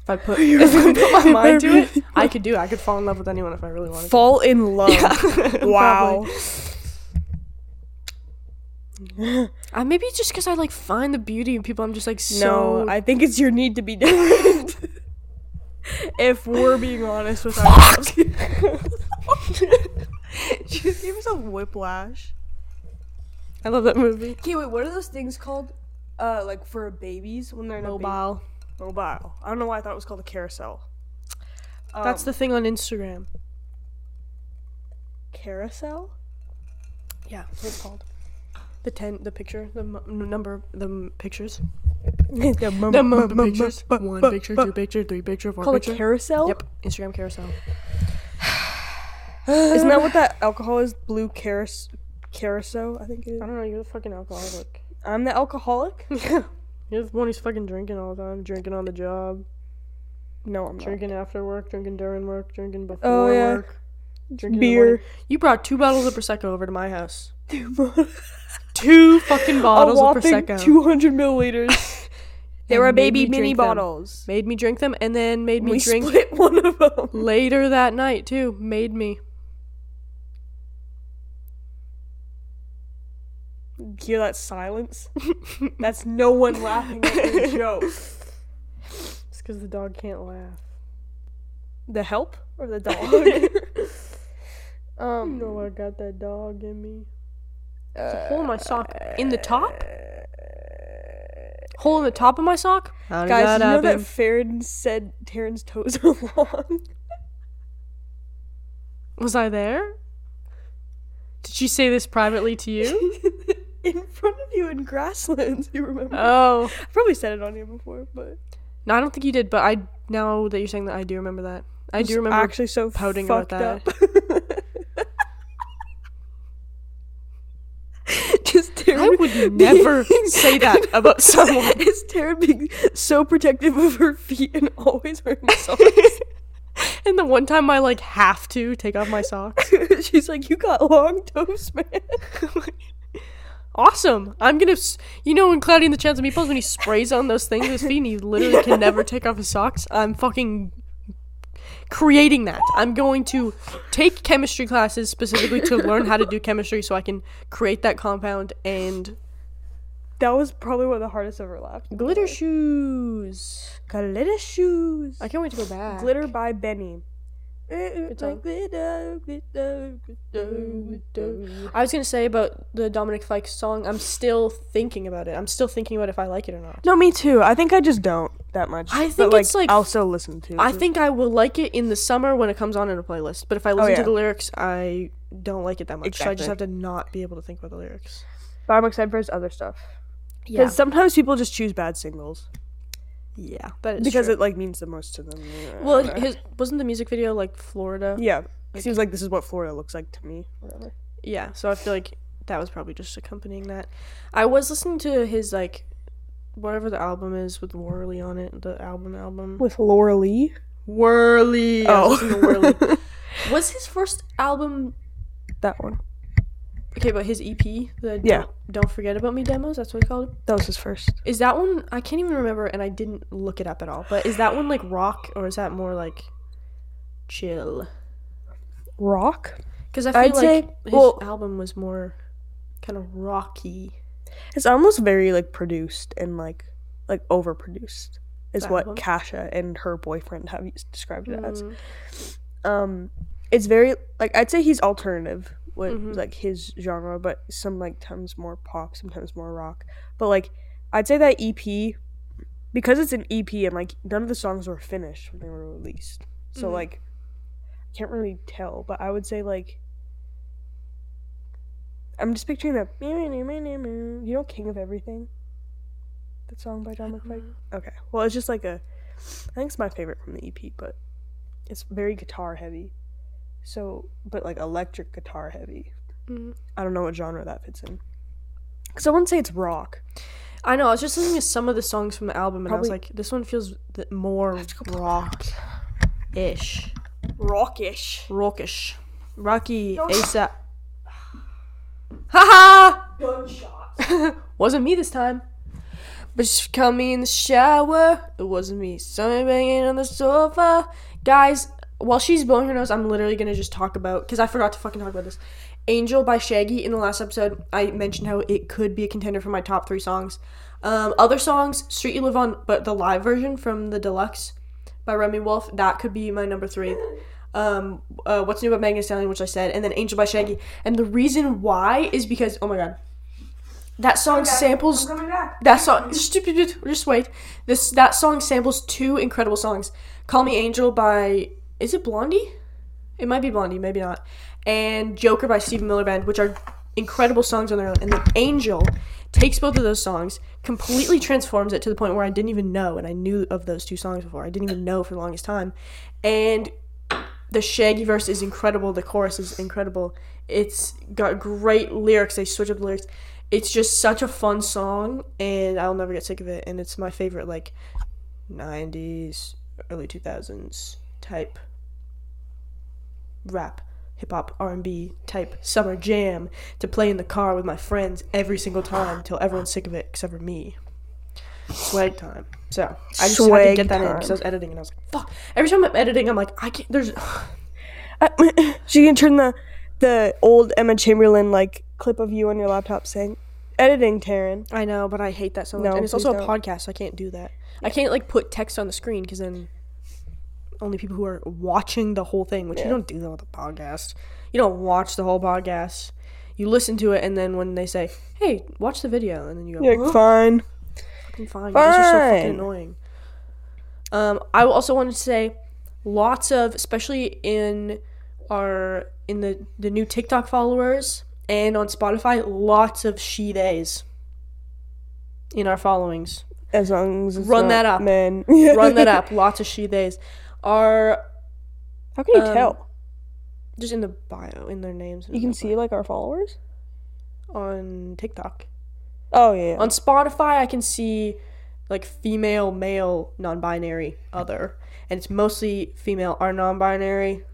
If I put if I put my mind to it, I could do it. I could fall in love with anyone if I really wanted Fall in love. to. Wow. Uh, maybe it's just because I like find the beauty in people. I'm just like so. No, I think it's your need to be different. if we're being honest with ourselves. Just give yourself whiplash. I love that movie. Okay, wait, what are those things called? Uh, like for babies when they're in a baby- Mobile. mobile. I don't know why I thought it was called a carousel. That's Um, the thing on Instagram. carousel. Yeah, that's what it's called. The ten, the picture, the m- number, the m- pictures. the The m- pictures. One picture, two picture, three picture, four Called a carousel. Yep, Instagram carousel. Isn't that what that alcohol is? Blue carousel. Carousel, I think it is. I don't know. You're the fucking alcoholic. I'm the alcoholic. Yeah. You're the one who's fucking drinking all the time. Drinking on the job. No, I'm not. Drinking after work. Drinking during work. Drinking before Oh, yeah. work. Drinking Beer. You brought two bottles of prosecco over to my house. Two bottles. two fucking bottles of prosecco. 200 milliliters. they were baby mini drink them. bottles. Made me drink them, and then made me we drink split one of them. later that night too. Made me. Hear that silence? That's no one laughing at your joke. It's because the dog can't laugh. The help or the dog? um, No, I got that dog in me. There's a hole in my sock. In the top? Hole in the top of my sock? How did Guys, that did you know that happen? Farron said Taryn's toes are long? Was I there? Did she say this privately to you? In front of you in grasslands. You remember? oh. I probably said it on here before, but No, I don't think you did, but I now that you're saying that I do remember that. I do remember actually so pouting about that. up. Just Taryn I would never say that about someone. It's Taryn being so protective of her feet and always wearing socks. and the one time I like have to take off my socks. She's like, "You got long toes, man." Awesome. I'm gonna, you know, when Cloudy in the Chance of Meatballs when he sprays on those things with his feet and he literally can never take off his socks. I'm fucking creating that. I'm going to take chemistry classes specifically to learn how to do chemistry so I can create that compound and That was probably one of the hardest ever laughed. glitter shoes. Glitter shoes. I can't wait to go back. Glitter by BENEE. song. Glitter, glitter, glitter. I was gonna say about the Dominic Fike song. I'm still thinking about it. I'm still thinking about if I like it or not. No, me too. I think I just don't that much. I But, think it's, like- I'll still listen to. I think I will like it in the summer when it comes on in a playlist. But if I listen yeah. to the lyrics, I don't like it that much. So I just have to not be able to think about the lyrics. But I'm excited for his other stuff. Yeah, Because sometimes people just choose bad singles yeah, that is because true. it like means the most to them. well, his wasn't the music video like Florida? yeah, it seems like this is what Florida looks like to me. Whatever. Yeah, so I feel like that was probably just accompanying that. I was listening to his like whatever the album is with Worley on it. The album album. With Laura Lee. Whirly. I was Oh. listening to Whirly. Was his first album that one. Okay? But his EP, the Yeah. Don't, Don't Forget About Me demos. That's what it's called. That was his first. Is that one? I can't even remember, and I didn't look it up at all. But is that one like rock, or is that more like chill? Rock. Because I feel I'd like say- his well- album was more kind of rocky. It's almost very like produced and like like overproduced. Is what album? Kasha and her boyfriend have described it as. Mm. um it's very like i'd say he's alternative with Mhm. like his genre but some like times more pop sometimes more rock. But like i'd say that ep because it's an ep and like none of the songs were finished when they were released. So Mhm. like i can't really tell but i would say like i'm just picturing that you know king of everything? That song by john mcfike okay. Well it's just like a i think it's my favorite from the ep but it's very guitar heavy so but like electric guitar heavy Mhm. i don't know what genre that fits in because i wouldn't say it's rock I know. I was just listening to some of the songs from the album, and I was like, this one feels th- more rock-ish, rockish rockish, rocky ASAP. Haha! gunshot wasn't me this time. But she caught me in the shower. It wasn't me. Somebody banging on the sofa. Guys, while she's blowing her nose, I'm literally gonna just talk about because I forgot to fucking talk about this. Angel by Shaggy in the last episode, I mentioned how it could be a contender for my top three songs. Um, other songs, Street You Live On, but the live version from the deluxe by Remi Wolf, that could be my number three. Um, uh, What's New About Megan Thee Stallion, which I said, and then Angel by Shaggy. And the reason why is because, oh my god, That song samples that song. Stupid. Just wait. This that song samples two incredible songs. "Call Me Angel" by is it Blondie? It might be Blondie, maybe not. And "Joker" by Stephen Miller Band, which are incredible songs on their own. And then Angel takes both of those songs, completely transforms it to the point where I didn't even know, and I knew of those two songs before. I didn't even know for the longest time. And the Shaggy verse is incredible. The chorus is incredible. It's got great lyrics. They switch up the lyrics. It's just such a fun song, and I'll never get sick of it. And it's my favorite, like, 90s, early 2000s type rap hip hop, R and B type summer jam to play in the car with my friends every single time until everyone's sick of it except for me. Swag time. So I just had to get that in because I was editing and I was like, "Fuck!" Every time I'm editing, I'm like, "I can't." There's uh, so you can turn the the old Emma Chamberlain like clip of you on your laptop saying, "Editing, Taryn." I know, but I hate that so much. No, and it's also a don't. podcast, so I can't do that. I can't like put text on the screen because then only people who are watching the whole thing, which you don't do that with a podcast. You don't watch the whole podcast. You listen to it, and then when they say, "Hey, watch the video," and then you go, You're "Huh? like, "Fine." fucking fine. You guys are so fucking annoying. Um, I also wanted to say, lots of, especially in our in the the new TikTok followers and on Spotify, lots of she days in our followings. As long as it's Run not that up. man. Run that up. Lots of she days are How can you Um, tell? just in the bio in their names. You can see like our followers. on TikTok. Oh yeah. On Spotify, I can see like female, male, non-binary, other, and it's mostly female or non-binary.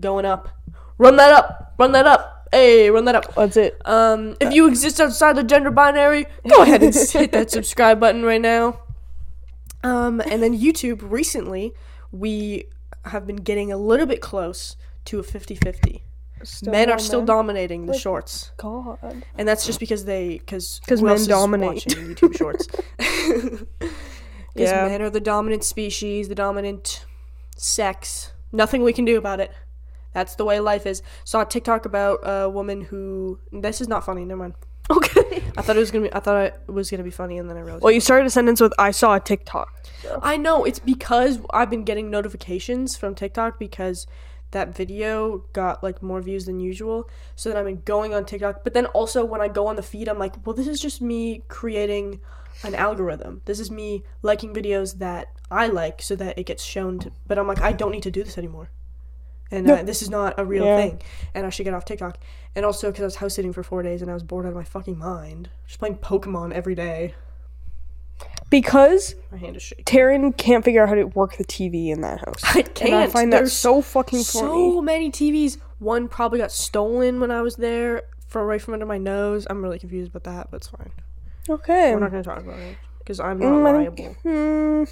Going up, run that up, run that up, hey, run that up. That's it. Um, if you exist outside the gender binary, go ahead and hit that subscribe button right now. Um, and then YouTube recently, we have been getting a little bit close to a 50-50. Men are still dominating the Like- shorts. God. And that's just because they, because 'Cause men dominate. watching YouTube Shorts. Because Yeah. men are the dominant species, the dominant sex. Nothing we can do about it. That's the way life is. Saw a TikTok about a woman who. This is not funny. Never mind. Okay. I thought it was gonna be. I thought it was gonna be funny, and then I realized. Well, you started a sentence with "I saw a TikTok." I know it's because I've been getting notifications from TikTok because that video got like more views than usual. So then I've been going on TikTok, but then also when I go on the feed, I'm like, well, this is just me creating an algorithm. This is me liking videos that I like so that it gets shown to. But I'm like, I don't need to do this anymore. And uh, Yep. this is not a real Yeah. thing, and I should get off TikTok. And also because I was house sitting for four days and I was bored out of my fucking mind, just playing Pokemon every day. Because My hand is shaking. Taryn can't figure out how to work the TV in that house. I And I can't. find that There's so fucking so many TVs. One probably got stolen when I was there, for right from under my nose. I'm really confused about that, but it's fine. Okay. We're not gonna talk about it because I'm not Mm-hmm.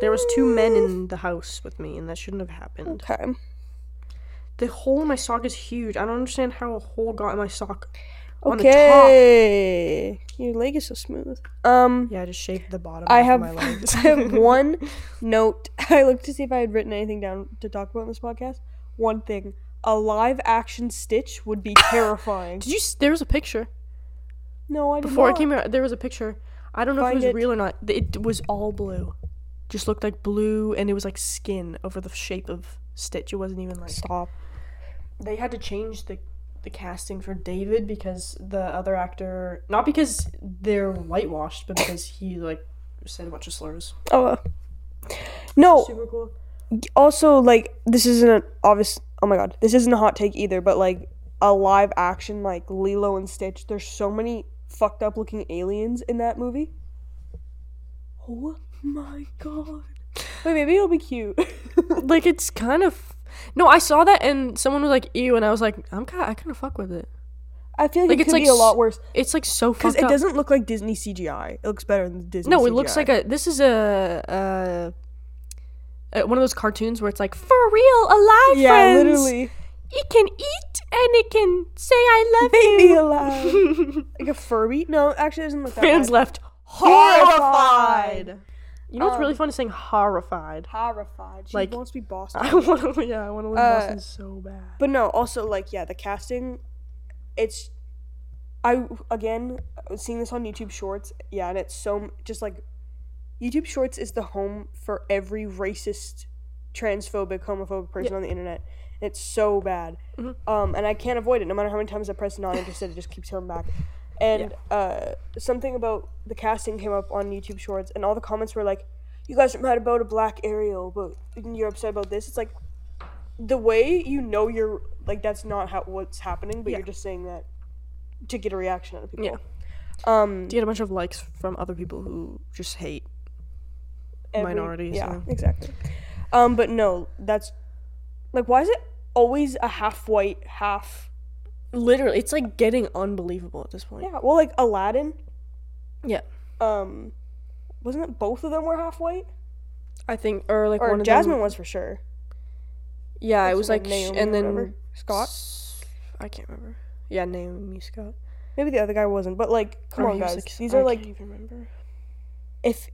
There was two men in the house with me, and that shouldn't have happened. Okay. The hole in my sock is huge. I don't understand how a hole got in my sock. On the top. Okay. Your leg is so smooth. Um. Yeah, I just shaved the bottom. I have. I have one note. I looked to see if I had written anything down to talk about in this podcast. One thing: a live action Stitch would be terrifying. Did you? There was a picture no, I did not. before I came here. There was a picture. I don't know if it was it. real or not. It was all blue. Just looked like blue, and it was like skin over the shape of Stitch. It wasn't even like Stop. They had to change the the casting for David because the other actor not because they're whitewashed, but because he like said a bunch of slurs. Oh. uh, No. Super cool. Also, like this isn't an obvious. Oh my god, this isn't a hot take either. But like a live action like Lilo and Stitch. There's so many fucked up looking aliens in that movie. Oh my god. Wait, maybe it'll be cute. Like it's kind of no, I saw that and someone was like ew, and I was like I'm kind I kind of fuck with it. I feel like, Like, it it's could like be a lot worse It's like so because it up. doesn't look like Disney CGI. It looks better than Disney. no, it looks like a this is a uh, uh one of those cartoons where it's like for real alive yeah, friends. literally. It can eat and it can say I love you. Baby you. alive. like a Furby. No, actually, it doesn't look that Fans bad. left Horrified. horrified. You know what's really Um, fun is saying horrified. Horrified. She Like- wants to be Boston. I want to, yeah, I want to live in Uh, Boston so bad. But no, also like yeah, the casting, it's. I again seeing this on YouTube Shorts. Yeah, and it's so just like YouTube Shorts is the home for every racist, transphobic, homophobic person on the internet. It's so bad, Mhm. um, and I can't avoid it. No matter how many times I press not interested, it just keeps coming back. And uh, something about the casting came up on YouTube Shorts, and all the comments were like, "You guys are mad about a black Ariel, but you're upset about this." It's like the way you know you're like that's not how what's happening, but Yeah. you're just saying that to get a reaction out of people. Yeah. Um, To get a bunch of likes from other people who just hate. every- minorities, Yeah, yeah. exactly. Um, but no, that's like why is it always a half white, half Literally, it's like getting unbelievable at this point. yeah? Well, like Aladdin. Yeah. Um, wasn't it both of them were half white? I think, or like Or one of Jasmine them. was for sure. Yeah, it was like, Naomi and then? Scott. S- I can't remember. Yeah, Naomi Scott. Maybe the other guy wasn't, but like, come Or on, guys. like, These I are like remember. if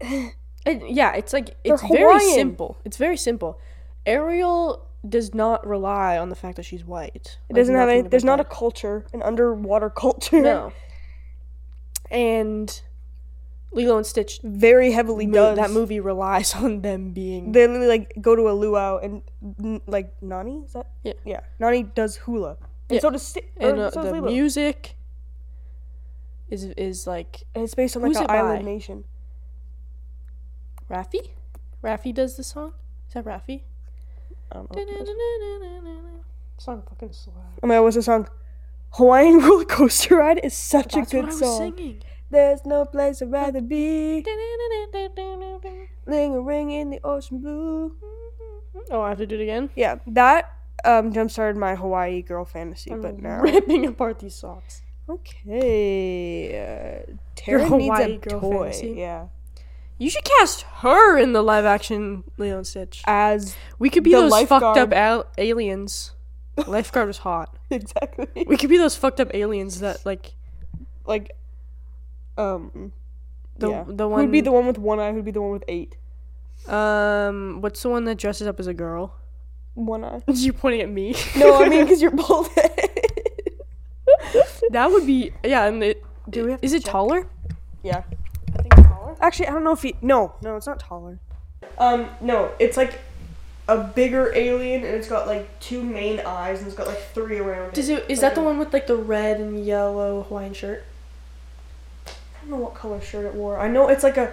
It, yeah, it's like it's very simple. It's very simple. Ariel does not rely on the fact that she's white. it doesn't have any. There's not a culture, an underwater culture. no. And Lilo and Stitch very heavily mo- does that movie relies on them being They literally like go to a luau and n- like Nani is that Yeah. yeah Nani does hula and Yeah. so does Sti- and uh, so does the Lilo. music is is like and it's based on like an island by? nation. Rafi. Rafi does the song. Is that Rafi? I don't know. what it is. Song fucking slap. Oh my god, what's the song? Hawaiian roller coaster ride is such That's a good what I was song. singing. There's no place I'd rather be, lingering in the ocean blue. Oh, I have to do it again. Yeah, that um jump started my Hawaii girl fantasy, but I'm now ripping apart these socks. okay. Uh, Tara needs Hawaii a girl toy. fantasy? Yeah, You should cast her in the live action Lilo and Stitch. as We could be the those fucked up al- aliens. Lifeguard was hot. exactly We could be those fucked up aliens that like like um the yeah. the Who'd be the one with one eye? Who'd be the one with eight? um what's the one that dresses up as a girl? One eye. you pointing at me? No, I mean because you're bald. that would be yeah. And it Do we have is it check? taller? yeah. I think it's taller. Actually, I don't know if he. No, no, it's not taller. Um, no, it's like a bigger alien, and it's got like two main eyes, and it's got like three around Does it. it is that the one with like the red and yellow Hawaiian shirt? I don't know what color shirt it wore. I know it's like a,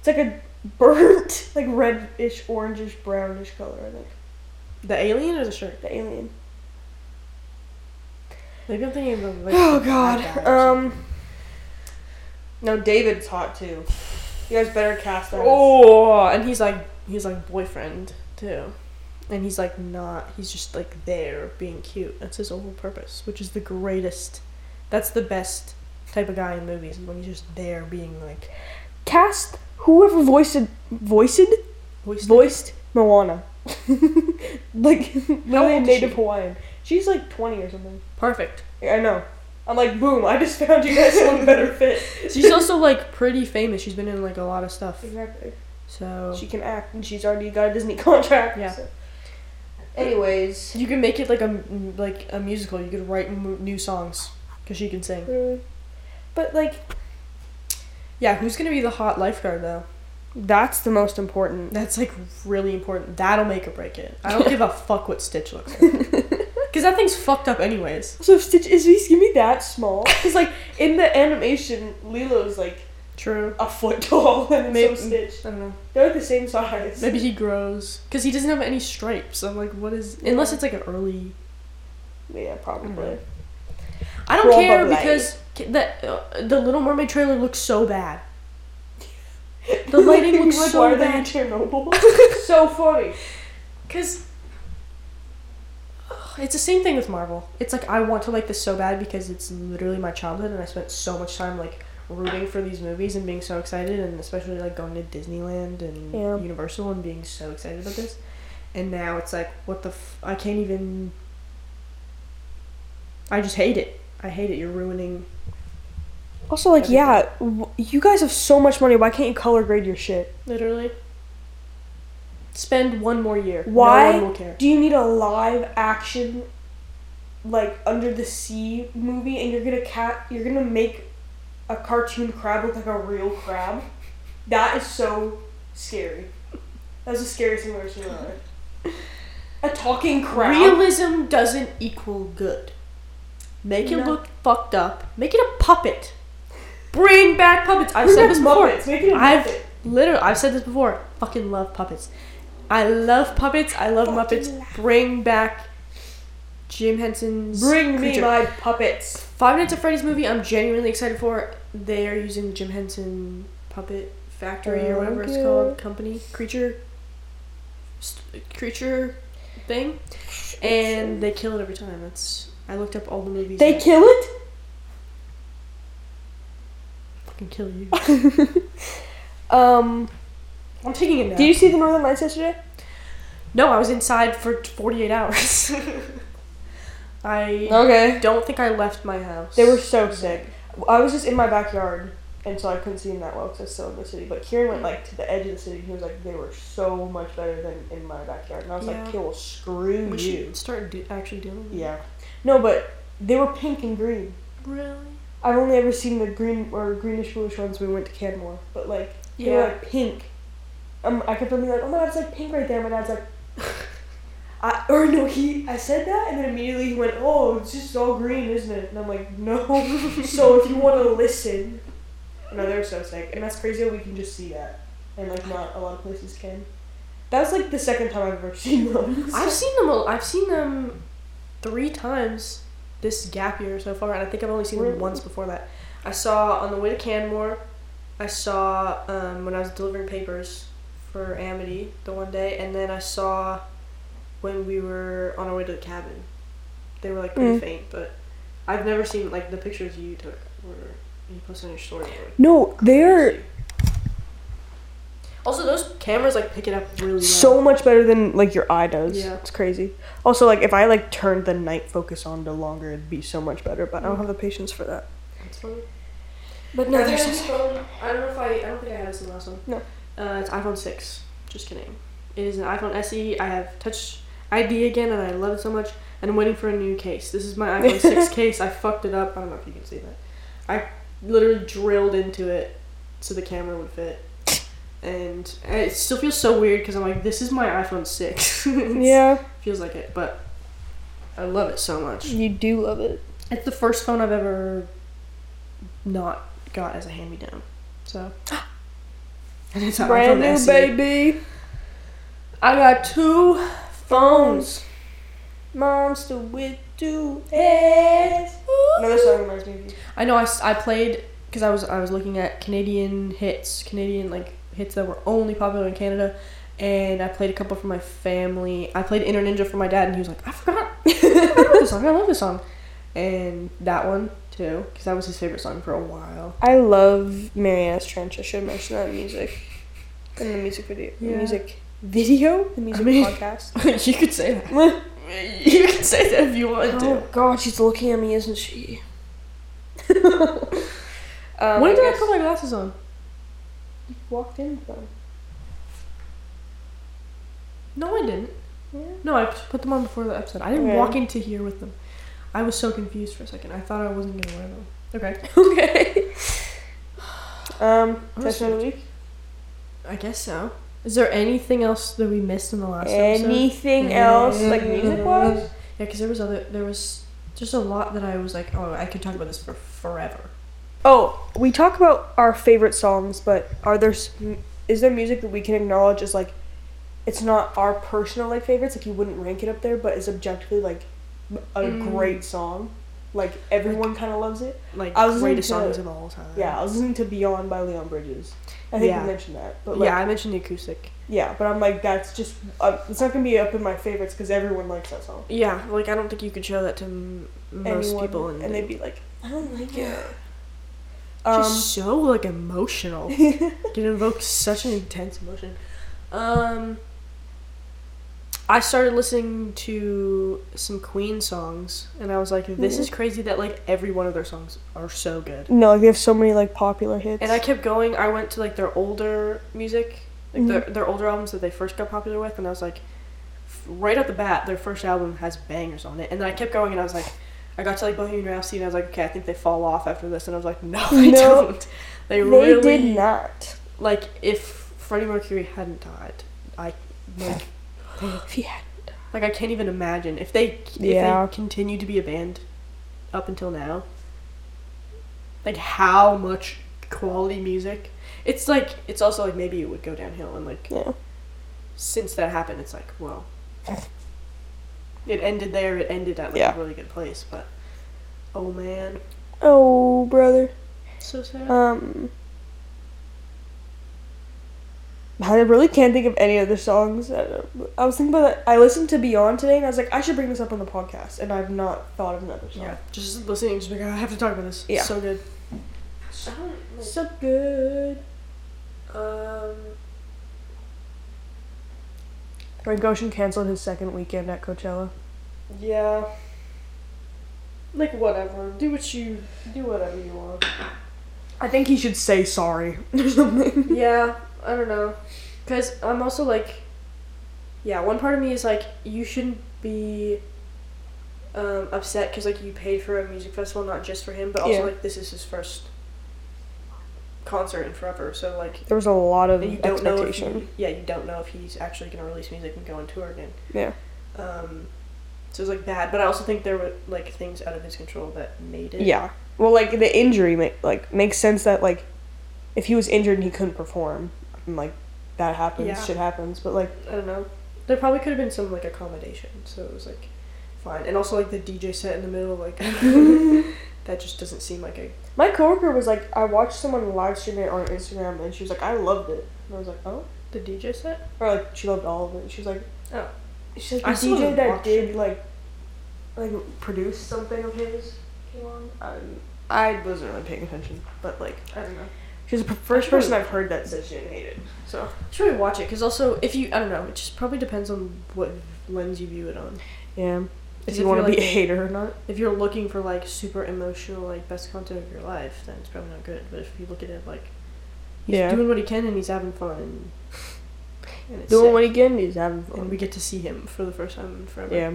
it's like a burnt, like reddish, orangish, brownish color. I think The alien or the shirt? the alien. Maybe I'm thinking of like Oh God. bad guy or something. Um. No, David's hot too. You guys better cast that. Oh, and he's like he's like boyfriend too, and he's like not. He's just like there being cute. That's his whole purpose, which is the greatest. That's the best type of guy in movies when he's just there being like Cast whoever voiced voiced voiced. voiced Moana. like literally native she? Hawaiian. She's like twenty or something. Perfect. Yeah, I know. I'm like, boom! I just found you guys one better fit. She's also like pretty famous. She's been in like a lot of stuff. exactly. So She can act, and she's already got a Disney contract. Yeah. so. Anyways, you can make it like a like a musical. You could write m- new songs because she can sing. uh, but like Yeah, who's gonna be the hot lifeguard though? that's the most important. That's like really important. That'll make or break it. I don't give a fuck what Stitch looks like. Because that thing's fucked up anyways. So if Stitch is he gonna be that small? Because like in the animation, Lilo's like True. a foot tall, and Maybe- so Stitch. I don't know. They're like the same size. Maybe he grows. Because he doesn't have any stripes. I'm like, what is. Unless it's like an early. Yeah, probably. Mhm. I don't care because the, uh, the Little Mermaid trailer looks so bad. The lighting looks so why are they in bad. Chernobyl? so funny. Because. It's the same thing with Marvel. It's like I want to like this so bad because it's literally my childhood and I spent so much time like rooting for these movies and being so excited and especially like going to Disneyland and Yeah. Universal and being so excited about this. And now it's like what the f- I can't even I just hate it. I hate it. You're ruining Also, like, yeah, w- you guys have so much money. Why can't you color grade your shit? literally spend one more year. Why No one will care. do you need a live action like under the sea movie, and you're gonna cat, you're gonna make a cartoon crab look like a real crab. That is so scary. That's the scariest thing I've ever seen in my life. A talking crab. Realism doesn't equal good. Make it No. look fucked up. Make it a puppet. Bring back puppets. I've Bring said back this before. Muppets. Make it a I've Muppet. literally I've said this before. Fucking love puppets. I love puppets. I love Muppets. Bring back Jim Henson's Bring me my puppets. Five Nights at Freddy's movie. I'm genuinely excited for. They are using Jim Henson Puppet Factory or whatever it's called company creature st- creature thing, and they kill it every time. That's I looked up all the movies. They kill it? fucking kill you. Um, I'm taking it now. did you see the Northern Lights yesterday? no, I was inside for 48 hours. I Okay. don't think I left my house. They were so sick. I was just in my backyard, and so I couldn't see them that well because I was still in the city. But Kieran went like to the edge of the city. and He was like, they were so much better than in my backyard, and I was Yeah. like, okay, well, screw We you. start do- actually doing. it. Yeah. No, but they were pink and green. Really? I've only ever seen the green or greenish bluish ones when we went to Canmore, but like they were like pink. Um, I kept on being like, oh my god, it's like pink right there. My dad's like, I or no, he I said that and then immediately he went, oh, it's just all green, isn't it? And I'm like, no. so if you want to listen, no, they were so sick, and that's crazy that we can just see that, and like not a lot of places can. That was like the second time I've ever seen them. I've seen them. a- I've seen them three times this gap year so far, and I think I've only seen them once before that. I saw on the way to Canmore. I saw um, when I was delivering papers for Amity the one day, and then I saw when we were on our way to the cabin. They were like pretty Mm. faint, but I've never seen like the pictures you took were you posted on your story. like, no, they're. Also, those cameras like pick it up really well. so much better than like your eye does. Yeah. It's crazy. Also, like if I like turned the night focus on to longer, it'd be so much better. But I don't have the patience for that. That's funny. But no, there's I have this phone. I don't know if I. I don't think I have this in the last one. No. Uh, it's iPhone six. Just kidding. It is an iPhone SE. I have Touch ID again, and I love it so much. And I'm waiting for a new case. This is my iPhone six case. I fucked it up. I don't know if you can see that. I literally drilled into it so the camera would fit. And it still feels so weird because I'm like, this is my iPhone six. Yeah, feels like it, but I love it so much. you do love it. It's the first phone I've ever not got as a hand me down. So. And it's an Brand new baby. I got two phones. Monster with two heads. Another song reminds me of you. I know I, I played because I was I was looking at Canadian hits, Canadian like hits that were only popular in Canada, and I played a couple for my family. I played Inner Ninja for my dad, and he was like, I forgot, I forgot this song. I love this song, and that one too because that was his favorite song for a while. I love Marianas Trench. I should mention that music. In the music video. the music video? The music mean- podcast. you could say that. you can say that if you want Oh god, she's looking at me, isn't she? um, when I did I put my glasses on? you walked in with them. No, I didn't. Yeah. No, I put them on before the episode. I didn't Okay. walk into here with them. I was so confused for a second. I thought I wasn't gonna wear them. Okay. Okay. Um, question of the week. I guess so. Is there anything else that we missed in the last episode? Anything else, like music wise? Yeah, because there was other. There was just a lot that I was like, oh, I could talk about this for forever. Oh, we talk about our favorite songs, but are there s- is there music that we can acknowledge as like it's not our personal like favorites, like you wouldn't rank it up there, but is objectively like a Mm. great song, like everyone kind of loves it. Like I was greatest to- songs of all time. Yeah, I was listening to Beyond by Leon Bridges. I think Yeah. you mentioned that, but like, yeah, I mentioned the acoustic. yeah, but I'm like that's just uh, it's not gonna be up in my favorites because everyone likes that song. Yeah, like I don't think you could show that to m- most Anyone, people, and, and they'd be like, I don't like it. Um, Um, just so like emotional. it invokes such an intense emotion. Um, I started listening to some Queen songs, and I was like, "This is crazy that like every one of their songs are so good." no, like they have so many like popular hits. And I kept going. I went to like their older music, like Mhm. their their older albums that they first got popular with, and I was like, right off the bat, their first album has bangers on it, and then I kept going, and I was like, I got to like Bohemian Rhapsody, and I was like, okay, I think they fall off after this, and I was like, no, they No. don't. They, They really did not. like if Freddie Mercury hadn't died, I like If he hadn't. like I can't even imagine if they if Yeah. they continue to be a band up until now. Like how much quality music. It's like it's also like maybe it would go downhill and like Yeah. since that happened it's like well it ended there, it ended at like Yeah. a really good place, but oh man. Oh, brother. So sad. Um. I really can't think of any other songs. I I was thinking about that. I listened to Beyond today, and I was like, I should bring this up on the podcast, and I've not thought of another song. yeah. Just listening, just like I have to talk about this. Yeah. So good. So good. Um Frank Ocean canceled his second weekend at Coachella. Yeah. Like whatever. Do what you do whatever you want. I think he should say sorry or something. yeah, I don't know. Cuz I'm also like yeah, one part of me is like you shouldn't be um, upset cuz like you paid for a music festival not just for him, but also Yeah. like this is his first concert in forever. So like There was a lot of you don't know if expectation. he, yeah, you don't know if he's actually going to release music and go on tour again. Yeah. Um so it's like bad, but I also think there were like things out of his control that made it. Yeah. Well, like the injury make like makes sense that like if he was injured and he couldn't perform, and like that happens, Yeah. shit happens. But like I don't know. There probably could have been some like accommodation, so it was like fine. And also like the DJ set in the middle, like that just doesn't seem like a my coworker was like, I watched someone live stream it on Instagram, and she was like, I loved it. And I was like, oh, the DJ set. or like she loved all of it. She was like, Oh. she's like I the still DJ that did it. like like produce something of his came on. Um, I wasn't really paying attention, but like I don't know. She's the first person I've heard that said she didn't hate it. So I should really watch it because also if you I don't know, it just probably depends on what lens you view it on. yeah, if you want to be like- a hater or not. If you're looking for like super emotional, like best content of your life, then it's probably not good. But if you look at it like he's Yeah. doing what he can and he's having fun and, and it's Doing sick. what he can, and he's having fun. and we get to see him for the first time in forever. yeah,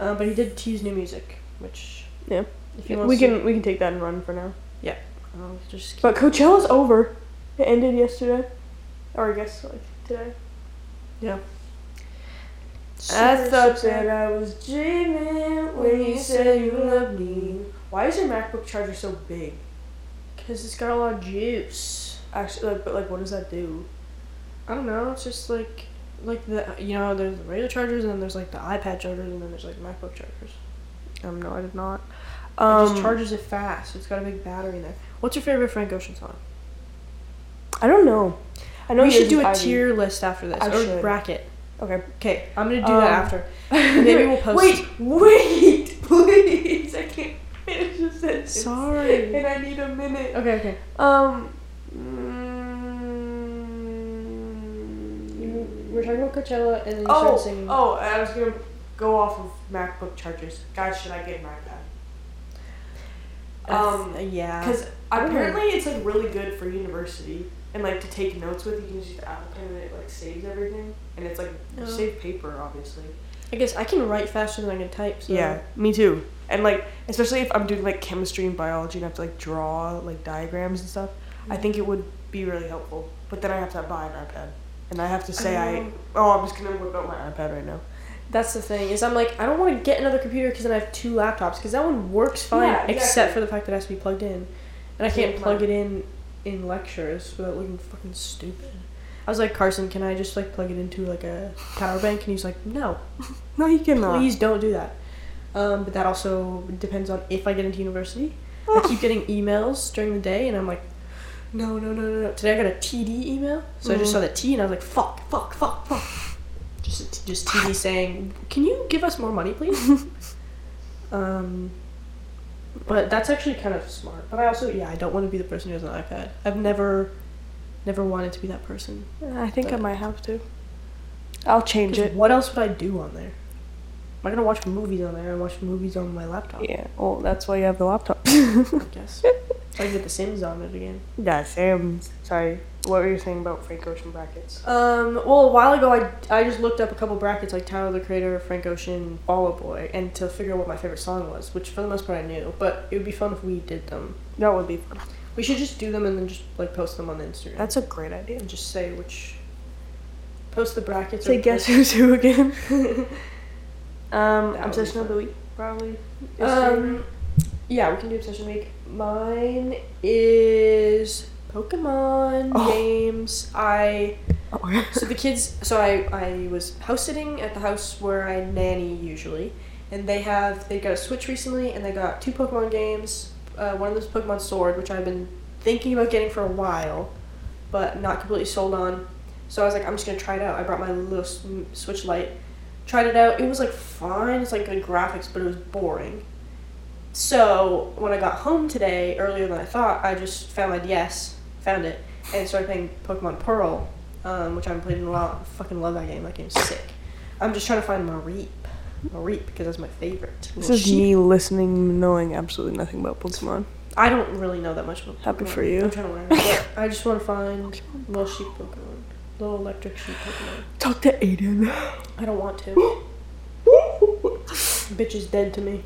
Uh, but he did tease new music, which Yeah. if you want we can we can take that and run for now. I'll just keep But Coachella's over. It ended yesterday, or I guess like today. Yeah. I thought that I was dreaming when you said you loved me. Why is your MacBook charger so big? Cause it's got a lot of juice. Actually, like, but like, what does that do? I don't know. It's just like like the you know there's the regular chargers and then there's like the iPad chargers and then there's like MacBook chargers. Um, no, I did not. it Um, just charges it fast. It's got a big battery in there. What's your favorite Frank Ocean song? I don't know. I know we should do a Ivy. tier list after this I or should. bracket. Okay. Okay, I'm gonna do Um, that after. Maybe we'll post. Wait, wait, please! I can't finish sentence. Sorry. And I need a minute. Okay, okay. Um. Mm, we're talking about Coachella and then you Oh, started singing. oh, I was gonna go off of MacBook chargers. Guys, should I get an iPad? Um, Uh, yeah. Because I apparently it's like really good for university and like to take notes with. You can just use the Apple Pen and it like saves everything, and it's like Oh. save paper, obviously. I guess I can write faster than I can type. So. Yeah, me too. And like, especially if I'm doing like chemistry and biology and I have to like draw like diagrams and stuff, I think it would be really helpful. But then I have to buy an iPad, and I have to say I. know. Oh, I'm just gonna whip out my iPad right now. That's the thing is I'm like I don't want to get another computer because then I have two laptops because that one works fine Yeah, except for the fact that it has to be plugged in, and I can't plug it in in lectures without looking fucking stupid. I was like Carson, can I just like plug it into like a power bank? And he's like, no, No, you cannot. please don't do that. Um, but that also depends on if I get into university. I keep getting emails during the day, and I'm like, no, no, no, no, no. Today I got a TD email, so I just Mhm. saw the T, and I was like, fuck, fuck, fuck, fuck. Just, just TD saying, can you give us more money, please? um, but that's actually kind of smart. But I also, yeah, I don't want to be the person who has an iPad. I've never, never wanted to be that person. I think I might have to. I'll change it. What else would I do on there? Am I gonna watch movies on there? I watch movies on my laptop. Yeah. Well, that's why you have the laptop. I guess. I can get The Sims on it again. yeah, Sims. Sorry. What were you saying about Frank Ocean brackets? Um, well, a while ago, I, I just looked up a couple brackets like Tyler the Creator, Frank Ocean, Fall Out Boy, and to figure out what my favorite song was, which for the most part I knew. But it would be fun if we did them. That would be fun. We should just do them and then just like post them on Instagram. That's a great idea. and just say which. Post the brackets. Say guess who's who again. um, That obsession of the week, probably. Um, yeah, we can do obsession week. Mine is Pokemon Oh. games. I so the kids. So I I was house sitting at the house where I nanny usually, and they have they got a Switch recently, and they got two Pokemon games. Uh, one of is Pokemon Sword, which I've been thinking about getting for a while, but not completely sold on. So I was like, I'm just gonna try it out. I brought my little Switch Lite, tried it out. It was like fine. It's like good graphics, but it was boring. So when I got home today, earlier than I thought, I just found my DS, found it, and started playing Pokemon Pearl, um, which I haven't played in a while. I fucking love that game. That game's sick. I'm just trying to find Mareep. Mareep because that's my favorite. This is sheep. me listening, knowing absolutely nothing about Pokemon. I don't really know that much about Happy for you. I'm trying to learn. but I just want to find little sheep Pokemon. Little electric sheep Pokemon. Talk to Aiden. I don't want to. Bitch is dead to me.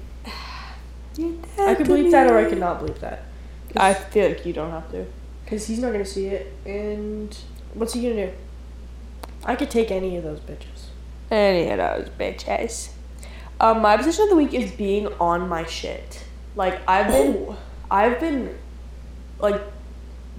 Dead I could believe that or I could not believe that. I feel like you don't have to. Because he's not going to see it. And what's he going to do? I could take any of those bitches. Any of those bitches. Um, my position of the week is being on my shit. Like I've been, I've been, like,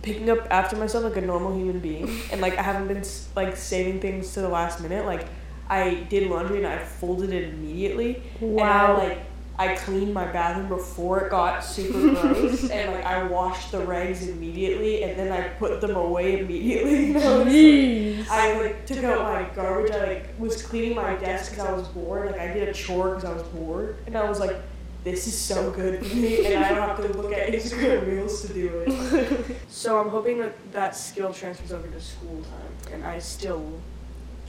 picking up after myself like a normal human being, and like I haven't been like saving things to the last minute. Like I did laundry and I folded it immediately, and I Wow. like I cleaned my bathroom before it got super gross, and like I washed the rags immediately, and then I put them away immediately. And I was, like, Jeez. I like took out my garbage. I like was cleaning my desk because I was bored. Like I did a chore because I was bored, and I was like, "This is so good for me," and I don't have to look at Instagram reels to do it. so I'm hoping that that skill transfers over to school time, and I still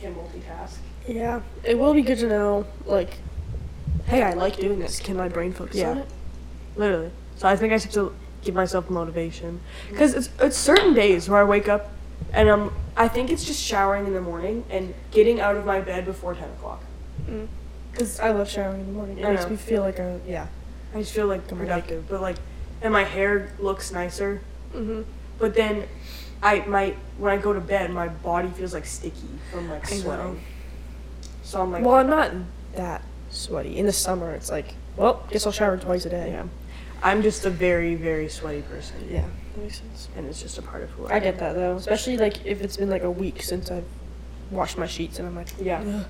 can multitask. Yeah. It will be good to know, like, hey, I like doing this. Can my brain focus Yeah. on it? Literally. So I think I have to give myself motivation because it's it's certain days where I wake up, and um I think it's just showering in the morning and getting out of my bed before ten o'clock. Because I love showering in the morning. It I makes know. me feel like a, yeah. I just feel like productive, but like, and my hair looks nicer. Mm-hmm. But then, I my when I go to bed, my body feels like sticky from like sweating. So I'm like, Well, I'm not that sweaty. In the summer, it's like, well, guess I'll shower twice a day. yeah, I'm just a very very sweaty person, Yeah, that makes sense. and it's just a part of who I, am. I am. get that though, especially like if it's been like a week since I've washed my sheets, and I'm like, Yeah, Ugh.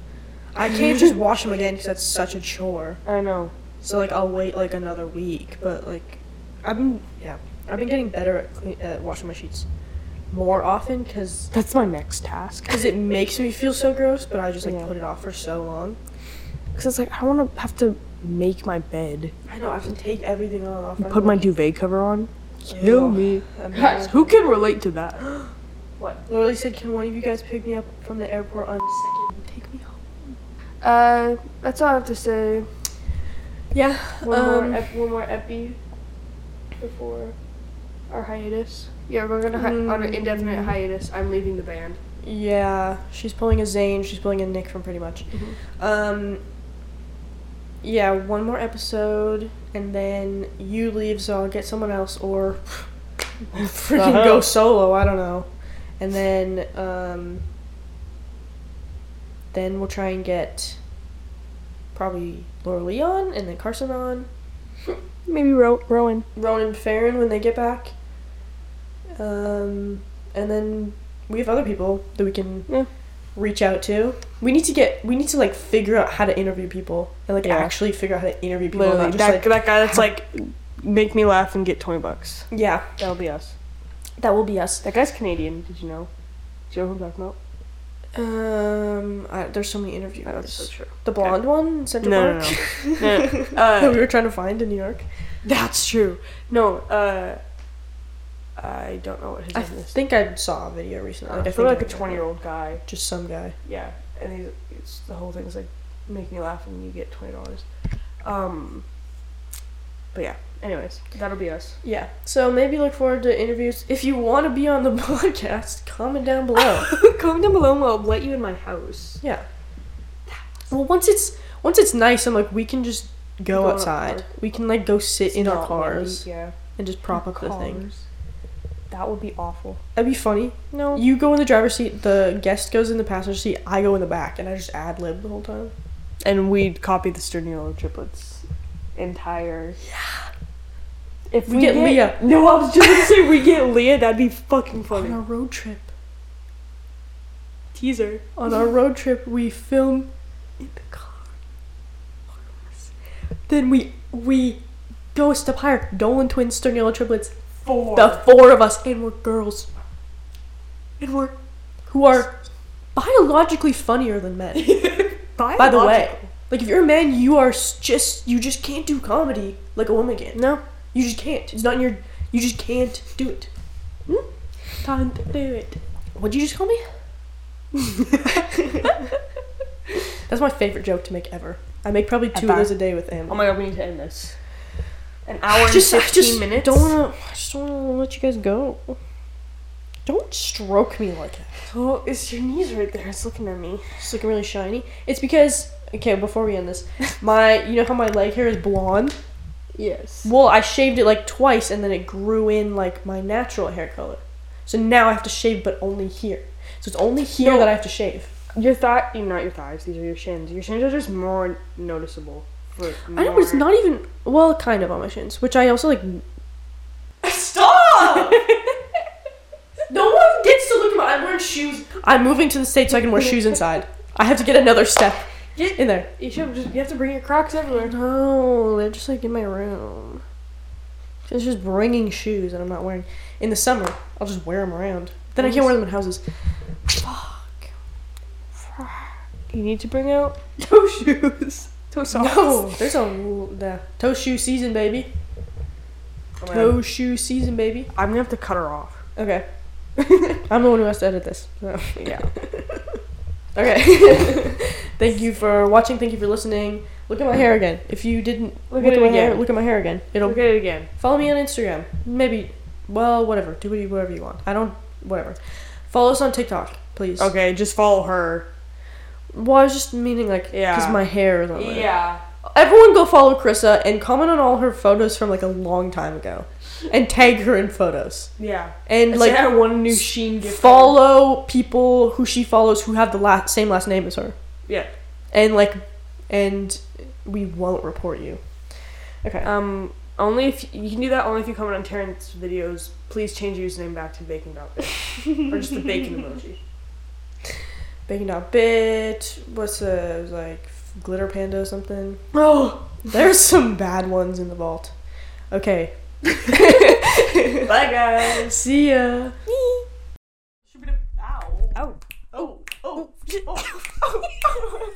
I can't just wash them again because that's such a chore. I know. So like I'll wait like another week, but like I've been yeah I've been getting better at clean, at washing my sheets more often because That's my next task. because it makes me feel so gross, but I just like Yeah. put it off for so long. Because it's like I don't want to have to make my bed, I know I have to take everything off. put my duvet cover on. Kill me. Guys, who can relate to that? What? Literally said, can one of you guys pick me up from the airport on second? Take me home. Uh, that's all I have to say. Yeah. One um, more, ep- one more epi before our hiatus. Yeah, we're gonna hi- on an indefinite Mm. hiatus. I'm leaving the band. Yeah, she's pulling a Zayn. She's pulling a Nick from Pretty Much. Um. Yeah, one more episode, and then you leave, so I'll get someone else, or freaking Uh-huh. go solo. I don't know. And then, um, then we'll try and get probably Laura Leon, and then Carson on. Maybe Ro- Rowan. Ronan Farron when they get back. Um, and then we have other people that we can Yeah. Reach out to. We need to get we need to like figure out how to interview people and like Yeah. actually figure out how to interview people. Literally, just that, like that guy that's like, make me laugh and get 20 bucks. yeah, That'll be us. that will be us. That guy's Canadian, did you know? Do you know who I'm talking about? Um, I, there's so many That's interviews. so true. the blonde one, in Central No, no, Park. no. No, no. that Uh, we were trying to find in New York. that's true. No, uh, I don't know what his I name is. I think I saw a video recently. Like, I think like a 20 year old guy. just some guy. Yeah, and he's, it's the whole thing is like make me laugh and you get twenty dollars. Um, But yeah. Anyways, that'll be us. Yeah. So maybe look forward to interviews. If you want to be on the podcast, comment down below. Comment down below and I'll let you in my house. yeah. Well, once it's once it's nice, I'm like we can just go, Go outside. We can like go sit in our cars Yeah. and just prop up the thing. That would be awful. That'd be funny. No. You go in the driver's seat, the guest goes in the passenger seat, I go in the back, and I just ad lib the whole time. And we'd copy the Sturniolo triplets entire. Yeah. If We get Leah. No, I was just gonna say we get Leah. That'd be fucking funny. On our road trip. Teaser. On our road trip, we film in the car. Then we we go a step higher. Dolan twins, Sturniolo triplets. Four. The four of us, and we're girls. And we're who are biologically funnier than men. By the way, like if you're a man, you are just you just can't do comedy like a woman can. No. You just can't. It's not in your. You just can't do it. Hmm? Time to do it. What'd you just call me? That's my favorite joke to make ever. I make probably two of those a day with Em. Oh my god, we need to end this. An hour and just, I fifteen just minutes. Don't wanna. I just don't wanna let you guys go. Don't stroke me like that. Oh, it's your knees right there. It's looking at me. It's looking really shiny. It's because okay. Before we end this, my you know how my leg hair is blonde. Yes. Well, I shaved it like twice, and then it grew in like my natural hair color. So now I have to shave, but only here. So it's only here No. that I have to shave. Your thigh, not your thighs. These are your shins. Your shins are just more noticeable. I know, but it's not even well, kind of on my shins, which I also like. Stop. No one gets to look at my. I'm wearing shoes. I'm moving to the states so I can wear shoes inside. I have to get another step Get- in there. you should just. You have to bring your Crocs everywhere. No, they're just like in my room. It's just bringing shoes that I'm not wearing. In the summer, I'll just wear them around. Then I can't wear them in houses. Fuck. You need to bring out no shoes. Toe socks. No, there's a the toe shoe season, baby. Oh Toe shoe season, baby. I'm gonna have to cut her off. Okay. I'm the one who has to edit this. so. Yeah. Okay. Thank you for watching. Thank you for listening. Look at my hair again. If you didn't Look look, at at, it my hair, again. look at my hair again. It'll Look at it again. follow me on Instagram. Maybe, well, whatever. Do what whatever you want. I don't. Whatever. Follow us on TikTok, please. Okay, just follow her. Well, I was just meaning like, Yeah. because my hair is on there. Yeah. Everyone go follow Karissa and comment on all her photos from like a long time ago, and tag her in photos. Yeah. And Like I a new Sheen gift. follow people who she follows who have the last same last name as her. Yeah. and like and we won't report you okay Um. Only if you can do that. Only if you comment on Terrence's videos. Please change your username back to bacon or just the bacon emoji. Bacon dot Bitch. what's the like glitter panda or something Oh. there's some bad ones in the vault okay Bye guys. see ya Ow. Ow. Oh. Oh. Oh. That's oh, oh.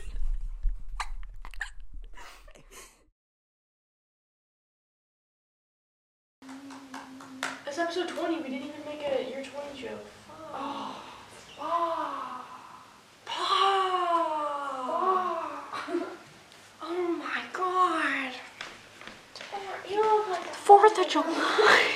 episode 20. We didn't even make a year 20 joke. Oh. Oh Oh. Oh my god. You look like the 4th of July.